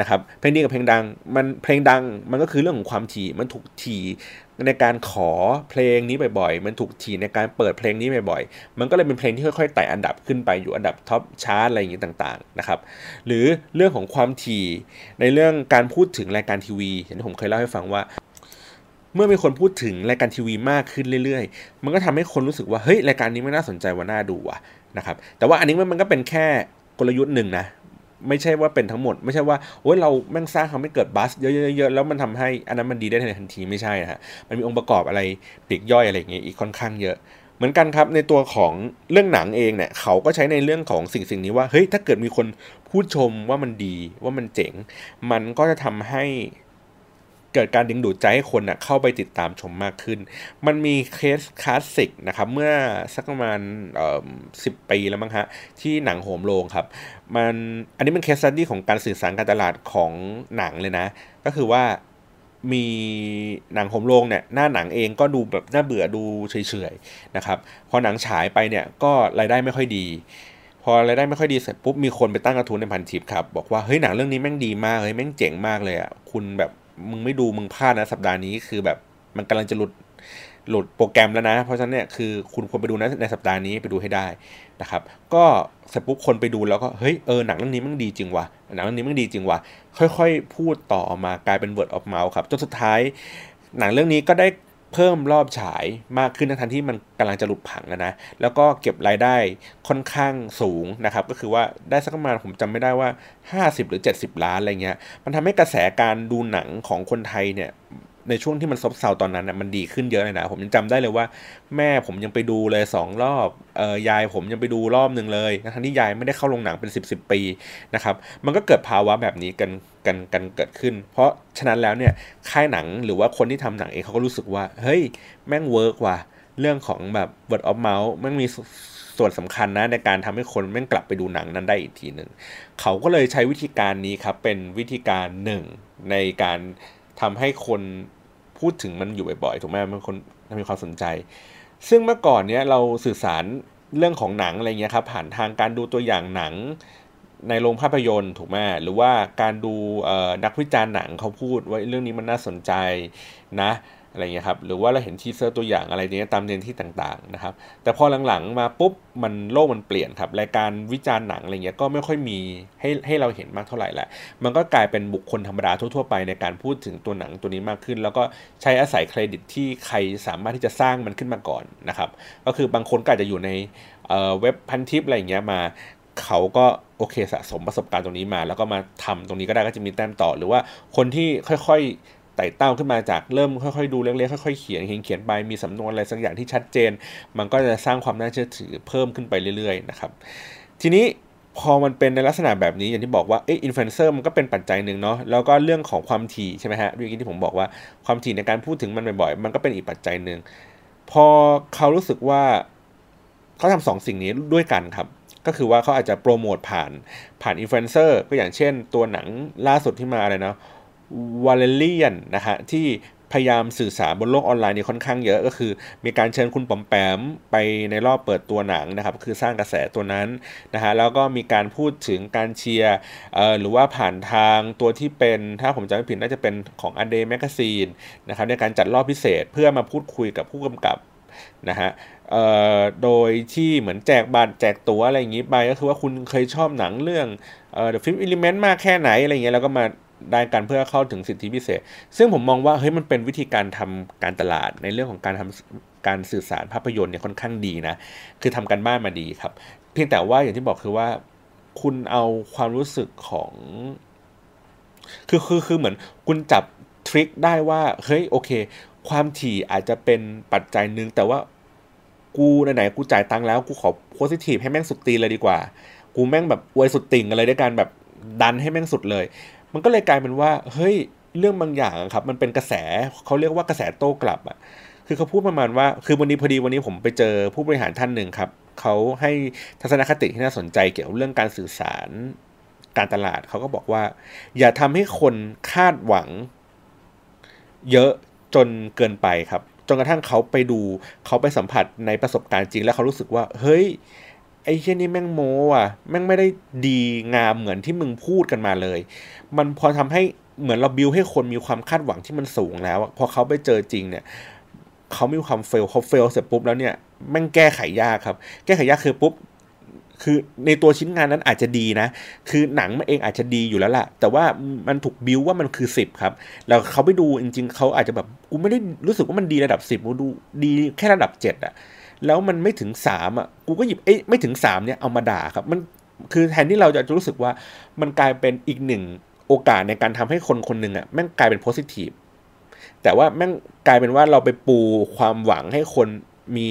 [SPEAKER 1] นะครับเพลงดีกับเพลงดังมันเพลงดังมันก็คือเรื่องของความถี่มันถูกถี่ในการขอเพลงนี้บ่อยๆ มันถูกถี่ในการเปิดเพลงนี้บ่อยๆ มันก็เลยเป็นเพลงที่ค่อยๆไต่อันดับขึ้นไปอยู่อันดับท็อปชาร์ตอะไรอย่างนี้ต่างๆนะครับ หรือเรื่องของความถี่ในเรื่องการพูดถึงรายการทีวีอย่างที่ผมเคยเล่าให้ฟังว่า เมื่อมีคนพูดถึงรายการทีวีมากขึ้นเรื่อยๆ มันก็ทำให้คนรู้สึกว่าเฮ้ยรายการนี้ไม่น่าสนใจว่าน่าดูว่ะ นะครับแต่ว่าอันนี้มันก็เป็นแค่กลยุทธ์หนึ่งนะไม่ใช่ว่าเป็นทั้งหมด ไม่ใช่ว่าโอ้ยเราแม่งสร้างทำให้เกิดบัสเยอะๆแล้วมันทำให้อันนั้นมันดีได้ทันทีไม่ใช่นะฮะมันมีองค์ประกอบอะไรปลีกย่อยอะไรอย่างเงี้ยอีกค่อนข้างเยอะเหมือนกันครับในตัวของเรื่องหนังเองเนี่ยเขาก็ใช้ในเรื่องของสิ่งสิ่งนี้ว่าเฮ้ยถ้าเกิดมีคนพูดชมว่ามันดีว่ามันเจ๋ง มันก็จะทำให้ เกิดการดึงดูดใจให้คนนะเข้าไปติดตามชมมากขึ้น มันมี case classic นะครับเมื่อสักประมาณสิบปีแล้วมั้งฮะที่หนังโหมโรงครับมันอันนี้เป็น case study ของการสื่อสารการตลาดของหนังเลยนะ ก็คือว่ามีหนังโหมโรงเนี่ยหน้าหนังเองก็ดูแบบน่าเบื่อดูเฉยๆนะครับพอหนังฉายไปเนี่ยก็รายได้ไม่ค่อยดีพอรายได้ไม่ค่อยดีเสร็จปุ๊บมีคนไปตั้งกระทู้ในพันทิปครับบอกว่าเฮ้ยหนังเรื่องนี้แม่งดีมากเลยแม่งเจ๋งมากเลยอะคุณแบบ มึงไม่ดูมึงพลาดนะสัปดาห์นี้คือแบบมันกำลังจะหลุดหลุดโปรแกรมแล้วนะ เพราะฉะนั้นเนี่ยคือคุณควรไปดูนะในสัปดาห์นี้ไปดูให้ได้นะครับ ก็เสร็จปุ๊บคนไปดูแล้วก็เฮ้ยเออหนังเรื่องนี้มันดีจริงวะหนังเรื่องนี้มันดีจริงวะค่อยๆ พูดต่อออกมากลายเป็น word of mouth ครับจนสุดท้าย หนังเรื่องนี้ก็ได้ เพิ่มรอบฉายมากขึ้นทั้งที่มันกำลังจะหลุดผังแล้วนะ แล้วก็เก็บรายได้ค่อนข้างสูงนะครับ ก็คือว่าได้สักประมาณผมจำไม่ได้ว่า 50 หรือ 70 ล้านอะไรเงี้ย มันทำให้กระแสการดูหนังของคนไทยเนี่ย ในช่วงที่มันซบเซาตอนนั้นน่ยมันดีขึ้นเยอะเลยนะ ผมยังจำได้เลยว่า แม่ผมยังไปดูเลยสองรอบเออยายผมยังไปดูรอบหนึ่งเลยทั้งที่ยายไม่ได้เข้าโรงหนังเป็น 10บสปีนะครับมันก็เกิดภาวะแบบนี้กันกันกันเกิดขึ้น เพราะฉะนั้นแล้วเนี่ยค่ายหนังหรือว่าคนที่ทำหนังเองเขาก็รู้สึกว่าเฮ้ยแม่งเวิร์กว่ะเรื่องของแบบ word of mouth แม่งมีส่วนสำคัญนะในการทำให้คนแม่งกลับไปดูหนังนั้นได้อีกทีหนึ่งเขาก็เลยใช้วิธีการนี้ครับเป็นวิธีการหนึ่งในการ ทำให้คนพูดถึงมันอยู่บ่อยๆถูกไหมมันคนมีความสนใจ ซึ่งเมื่อก่อนเนี้ยเราสื่อสารเรื่องของหนังอะไรเงี้ยครับผ่านทางการดูตัวอย่างหนังในโรงภาพยนตร์ถูกไหมหรือว่าการดูนักวิจารณ์หนังเขาพูดว่าเรื่องนี้มันน่าสนใจนะ อะไรเงี้ยครับหรือว่าเราเห็น teaser ตัวอย่างอะไรเนี้ยตามพื้นที่ต่างๆนะครับ แต่พอหลังๆมาปุ๊บมันโลกมันเปลี่ยนครับรายการวิจารณ์หนังอะไรเงี้ยก็ไม่ค่อยมีให้ให้เราเห็นมากเท่าไหร่แหละมันก็กลายเป็นบุคคลธรรมดาทั่วๆไปในการพูดถึงตัวหนังตัวนี้มากขึ้น แล้วก็ใช้อาศัยเครดิตที่ใครสามารถที่จะสร้างมันขึ้นมาก่อนนะครับ ก็คือบางคนก็อาจจะอยู่ในเว็บพันทิปอะไรเงี้ยมาเขาก็โอเคสะสมประสบการณ์ตรงนี้มา แล้วก็มาทำตรงนี้ก็ได้ก็จะมีแต้มต่อ หรือว่าคนที่ค่อยๆ ไต่เต้าขึ้นมาจากเริ่มค่อยๆดูเล็กๆค่อยๆเขียนเขียนเขียนไปมีสำนวนอะไรสักอย่างที่ชัดเจน มันก็จะสร้างความน่าเชื่อถือเพิ่มขึ้นไปเรื่อยๆนะครับทีนี้พอมันเป็นในลักษณะแบบนี้อย่างที่บอกว่าเอออินฟลูเอนเซอร์มันก็เป็นปัจจัยหนึ่งเนาะแล้วก็เรื่องของความถี่ใช่ไหมฮะเมื่อกี้ที่ผมบอกว่าความถี่ในการพูดถึงมันบ่อยๆมันก็เป็นอีกปัจจัยหนึ่งพอเขารู้สึกว่าเขาทำสองสิ่งนี้ด้วยกันครับ ก็คือว่าเขาอาจจะโปรโมทผ่านผ่านอินฟลูเอนเซอร์ก็อย่างเช่นตัวหนังล่าสุดที่มาอะไรนะ Valerian นะฮะที่พยายามสื่อสารบนโลกออนไลน์นี่ค่อนข้างเยอะก็คือ มีการเชิญคุณปอมแปมไปในรอบเปิดตัวหนังนะครับ คือสร้างกระแสตัวนั้นนะฮะแล้วก็มีการพูดถึงการเชียร์หรือว่าผ่านทางตัวที่เป็นถ้าผมจำไม่ผิดน่าจะเป็นของ a เดย์แมกซีนนะครับในการจัดรอบพิเศษเพื่อมาพูดคุยกับผู้กำกับนะฮะโดยที่เหมือนแจกบัตรแจกตั๋วอะไรอย่างนี้ไปก็คือว่าคุณเคยชอบหนังเรื่องเอ่อ The Fifth Element มากแค่ไหนอะไรเงี้ยแล้วก็มา ได้กันเพื่อเข้าถึงสิทธิพิเศษ ซึ่งผมมองว่าเฮ้ยมันเป็นวิธีการทำการตลาดในเรื่องของการทำการสื่อสารภาพยนตร์เนี่ยค่อนข้างดีนะ คือทำการบ้านมาดีครับ เพียงแต่ว่าอย่างที่บอกคือว่า คุณเอาความรู้สึกของ คือคือคือเหมือนคุณจับทริคได้ว่าเฮ้ยโอเค ความถี่อาจจะเป็นปัจจัยหนึ่งแต่ว่ากูไหนๆกูจ่ายตังค์แล้วกูขอโพสิทีฟให้แม่งสุดตีเลยดีกว่า กูแม่งแบบอวยสุดติ่งอะไรด้วยการแบบดันให้แม่งสุดเลย มันก็เลยกลายเป็นว่า เฮ้ย เรื่องบางอย่างครับ มันเป็นกระแสเขาเรียกว่ากระแสโต้กลับอะคือเขาพูดประมาณว่า คือวันนี้พอดีวันนี้ผมไปเจอผู้บริหารท่านหนึ่งครับ เขาให้ทัศนคติที่น่าสนใจเกี่ยวกับเรื่องการสื่อสารการตลาด เขาก็บอกว่า อย่าทำให้คนคาดหวัง เยอะจนเกินไปครับ จนกระทั่งเขาไปดู เขาไปสัมผัสในประสบการณ์จริง แล้วเขารู้สึกว่า เฮ้ย ไอ้เช่นนี้แม่งโมอะแม่งไม่ได้ดีงามเหมือนที่มึงพูดกันมาเลย มันพอทำให้เหมือนเราบิวให้คนมีความคาดหวังที่มันสูงแล้วพอเขาไปเจอจริงเนี่ยเขามีความเฟลเขาเฟลเสร็จปุ๊บแล้วเนี่ยแม่งแก้ไขยากครับ แก้ไขยากคือปุ๊บคือในตัวชิ้นงานนั้นอาจจะดีนะ คือหนังมันเองอาจจะดีอยู่แล้วล่ะ แต่ว่ามันถูกบิวว่ามันคือสิบครับ แล้วเขาไปดูจริง ๆ เขาอาจจะแบบกูไม่ได้รู้สึกว่ามันดีระดับสิบกูดูดีแค่ระดับเจ็ดอะ แล้วมันไม่ถึงสามอะกูก็หยิบเอ้ไม่ถึงสามเนี่ยเอามาด่าครับมันคือแทนที่เราจะรู้สึกว่ามันกลายเป็นอีกหนึ่งโอกาสในการทำให้คนคนหนึ่งอะแม่งกลายเป็นโพสิทีฟแต่ว่าแม่งกลายเป็นว่าเราไปปูความหวังให้คน มี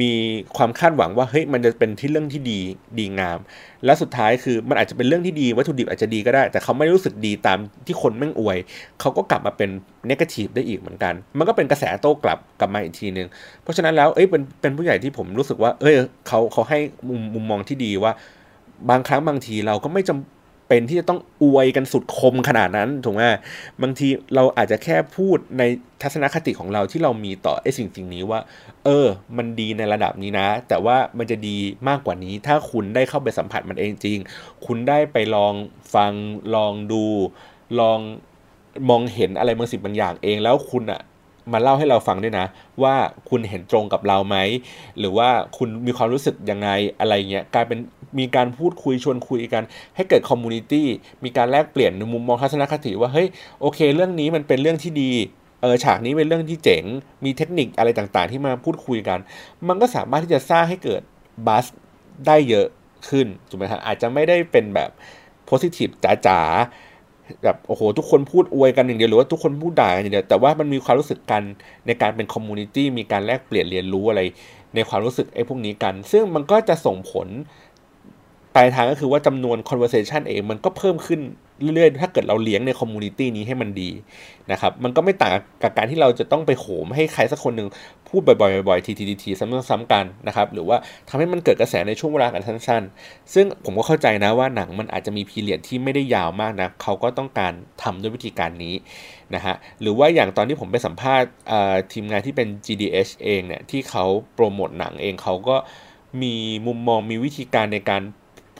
[SPEAKER 1] มีความคาดหวังว่าเฮ้ยมันจะเป็นที่เรื่องที่ดีดีงาม และสุดท้ายคือมันอาจจะเป็นเรื่องที่ดีวัตถุดิบอาจจะดีก็ได้ แต่เขาไม่รู้สึกดีตามที่คนแม่งอวย เขาก็กลับมาเป็นเนกาทีฟได้อีกเหมือนกัน มันก็เป็นกระแสโต้กลับกลับมาอีกทีนึง เพราะฉะนั้นแล้วเอ้ยเป็นเป็นผู้ใหญ่ที่ผมรู้สึกว่า เอ้ยเขาเขาให้มุมมุมมองที่ดีว่า บางครั้งบางทีเราก็ไม่จำ เป็นที่จะต้องอวยกันสุดคมขนาดนั้นถูกไหมบางทีเราอาจจะแค่พูดในทัศนคติของเราที่เรามีต่อไอ้สิ่งสิ่งนี้ว่า เออ มันดีในระดับนี้นะ แต่ว่ามันจะดีมากกว่านี้ ถ้าคุณได้เข้าไปสัมผัสมันเองจริง คุณได้ไปลองฟังลองดู ลองมองเห็นอะไรบางสิ่งบางอย่างเองแล้วคุณอะ มาเล่าให้เราฟังด้วยนะ ว่าคุณเห็นตรงกับเราไหม หรือว่าคุณมีความรู้สึกยังไงอะไรเงี้ยกลายเป็นมีการพูดคุยชวนคุยกัน ให้เกิด community มีการแลกเปลี่ยนมุมมองทัศนคติว่าเฮ้ยโอเค เรื่องนี้มันเป็นเรื่องที่ดีเออฉากนี้เป็นเรื่องที่เจ๋ง มีเทคนิคอะไรต่างๆ ที่มาพูดคุยกัน มันก็สามารถที่จะสร้างให้เกิด buzz ได้เยอะขึ้นถูกไหมครับอาจจะไม่ได้เป็นแบบ positive จ๋า แบบโอ้โหทุกคนพูดอวยกันอย่างเดียวหรือว่าทุกคนพูดด่ากันอย่างเดียวแต่ว่ามันมีความรู้สึกกันในการเป็น community มีการแลกเปลี่ยนเรียนรู้อะไร ในความรู้สึกไอ้พวกนี้กัน ซึ่งมันก็จะส่งผลปลายทางก็คือว่าจำนวน conversation เองมันก็เพิ่มขึ้นเรื่อยๆ ถ้าเกิดเราเลี้ยงใน community นี้ให้มันดีนะครับมันก็ไม่ต่างกับการที่เราจะต้องไปโหมให้ใครสักคนหนึ่งพูดบ่อยๆบ่อยๆถี่ๆๆซ้ำๆกันนะครับหรือว่าทำให้มันเกิดกระแสในช่วงเวลากันสั้น ๆ ซึ่งผมก็เข้าใจนะว่าหนังมันอาจจะมี period ที่ไม่ได้ยาวมากนะเขาก็ต้องการทำด้วยวิธีการนี้นะฮะหรือว่าอย่างตอนที่ผมไปสัมภาษณ์ทีมงานที่เป็น GDH เองเนี่ยที่เขาโปรโมทหนังเองเขาก็มีมุมมองมีวิธีการในการ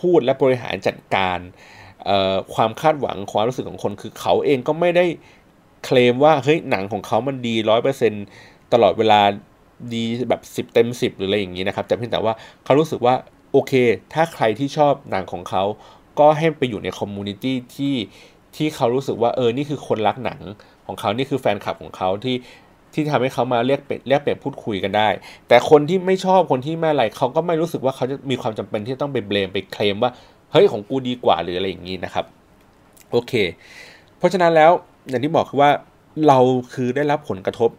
[SPEAKER 1] พูดและบริหารจัดการ ความคาดหวังความรู้สึกของคนคือเขาเองก็ไม่ได้เคลมว่าเฮ้ยหนังของเขามันดีร้อยเปอร์เซ็นตลอดเวลาดีแบบสิบเต็มสิบหรืออะไรอย่างนี้นะครับ แต่เพียงแต่ว่าเขารู้สึกว่าโอเค ถ้าใครที่ชอบหนังของเขาก็ให้ไปอยู่ใน community ที่ที่เขารู้สึกว่าเออ นี่คือคนรักหนังของเขานี่คือแฟนคลับของเขาที่ที่ทำให้เขามาเรียกเรียกเปลี่ยนพูดคุยกันได้ แต่คนที่ไม่ชอบคนที่ไม่อะไรเขาก็ไม่รู้สึกว่าเขาจะมีความจำเป็นที่ต้องไปเบลมไปเคลมว่า เฮ้ยของกูดีกว่าหรืออะไรอย่างนี้นะครับโอเค เพราะฉะนั้นแล้วอย่างที่บอกคือว่าเราคือได้รับผลกระทบ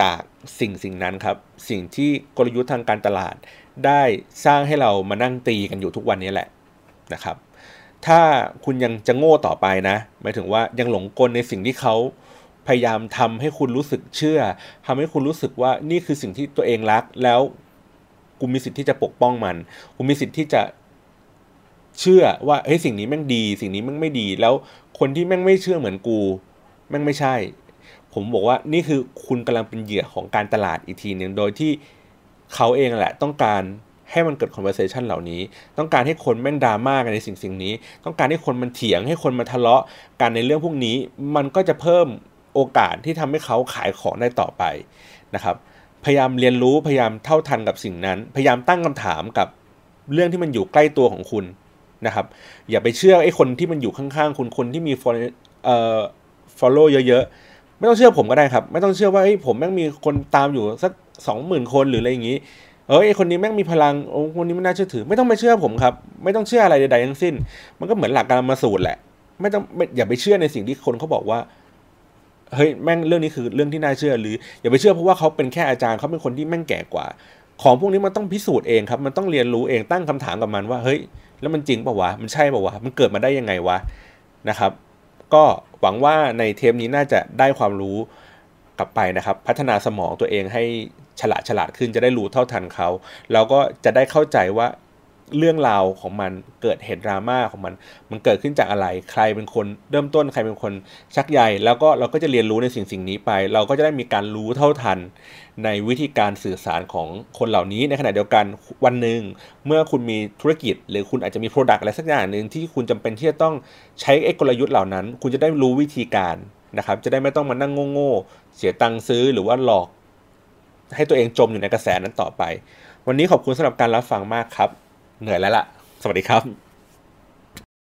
[SPEAKER 1] จากสิ่งสิ่งนั้นครับ สิ่งที่กลยุทธ์ทางการตลาด ได้สร้างให้เรามานั่งตีกันอยู่ทุกวันนี้แหละนะครับ ถ้าคุณยังจะโง่ต่อไปนะหมายถึงว่ายังหลงกลในสิ่งที่เขาพยายามทำให้คุณรู้สึกเชื่อทำให้คุณรู้สึกว่านี่คือสิ่งที่ตัวเองรักแล้วกูมีสิทธิ์ที่จะปกป้องมันกูมีสิทธิ์ที่จะ เชื่อว่าเฮ้ยสิ่งนี้แม่งดี สิ่งนี้แม่งไม่ดี แล้วคนที่แม่งไม่เชื่อเหมือนกู แม่งไม่ใช่ ผมบอกว่านี่คือคุณกำลังเป็นเหยื่อของการตลาดอีกทีหนึ่งโดยที่เขาเองแหละต้องการให้มันเกิด conversation เหล่านี้ ต้องการให้คนแม่งดราม่ากันในสิ่งสิ่งนี้ ต้องการให้คนมันเถียงให้คนมาทะเลาะกันในเรื่องพวกนี้ มันก็จะเพิ่มโอกาสที่ทำให้เขาขายของได้ต่อไปนะครับ พยายามเรียนรู้พยายามเท่าทันกับสิ่งนั้น พยายามตั้งคำถามกับเรื่องที่มันอยู่ใกล้ตัวของคุณ นะครับ อย่าไปเชื่อไอ้คนที่มันอยู่ข้างๆคุณคนที่มีเอ่อ follow เยอะๆ ไม่ต้องเชื่อผมก็ได้ครับ ไม่ต้องเชื่อว่าไอ้ผมแม่งมีคนตามอยู่สักสองหมื่นคนหรืออะไรอย่างนี้ เออไอ้คนนี้แม่งมีพลังโอ้คนนี้ไม่น่าเชื่อถือ ไม่ต้องไปเชื่อผมครับ ไม่ต้องเชื่ออะไรใดๆทั้งสิ้น มันก็เหมือนหลักการมาสูตรแหละ ไม่ต้องอย่าไปเชื่อในสิ่งที่คนเขาบอกว่าเฮ้ยแม่งเรื่องนี้คือเรื่องที่น่าเชื่อหรืออย่าไปเชื่อเพราะว่าเขาเป็นแค่อาจารย์เขาเป็นคนที่แม่งแก่กว่า ของพวกนี้มันต้องพิสูจน์เองครับ มันต้องเรียนรู้เองตั้งคำถามกับมันว่าเฮ้ย แล้วมันจริงป่าวะ มันใช่ป่าวะ มันเกิดมาได้ยังไงวะนะครับ ก็หวังว่าในเทปนี้น่าจะได้ความรู้กลับไปนะครับ พัฒนาสมองตัวเองให้ฉลาดฉลาดขึ้นจะได้รู้เท่าทันเขาแล้วก็จะได้เข้าใจว่าเรื่องราวของมันเกิดเหตุดราม่าของมัน มันเกิดขึ้นจากอะไร ใครเป็นคนเริ่มต้นใครเป็นคนชักใยแล้วก็เราก็จะเรียนรู้ในสิ่งสิ่งนี้ไป เราก็จะได้มีการรู้เท่าทัน ในวิธีการสื่อสารของคนเหล่านี้ ในขณะเดียวกันวันหนึ่งเมื่อคุณมีธุรกิจ หรือคุณอาจจะมีโปรดักต์อะไรสักอย่างหนึ่งที่คุณจำเป็นที่จะต้องใช้ไอ้กลยุทธ์เหล่านั้น คุณจะได้รู้วิธีการนะครับ จะได้ไม่ต้องมานั่งโง่ๆเสียตังค์ซื้อหรือว่าหลอก ให้ตัวเองจมอยู่ในกระแสนั้นต่อไป วันนี้ขอบคุณสำหรับการรับฟังมากครับ เหนื่อยแล้วล่ะ สวัสดีครับ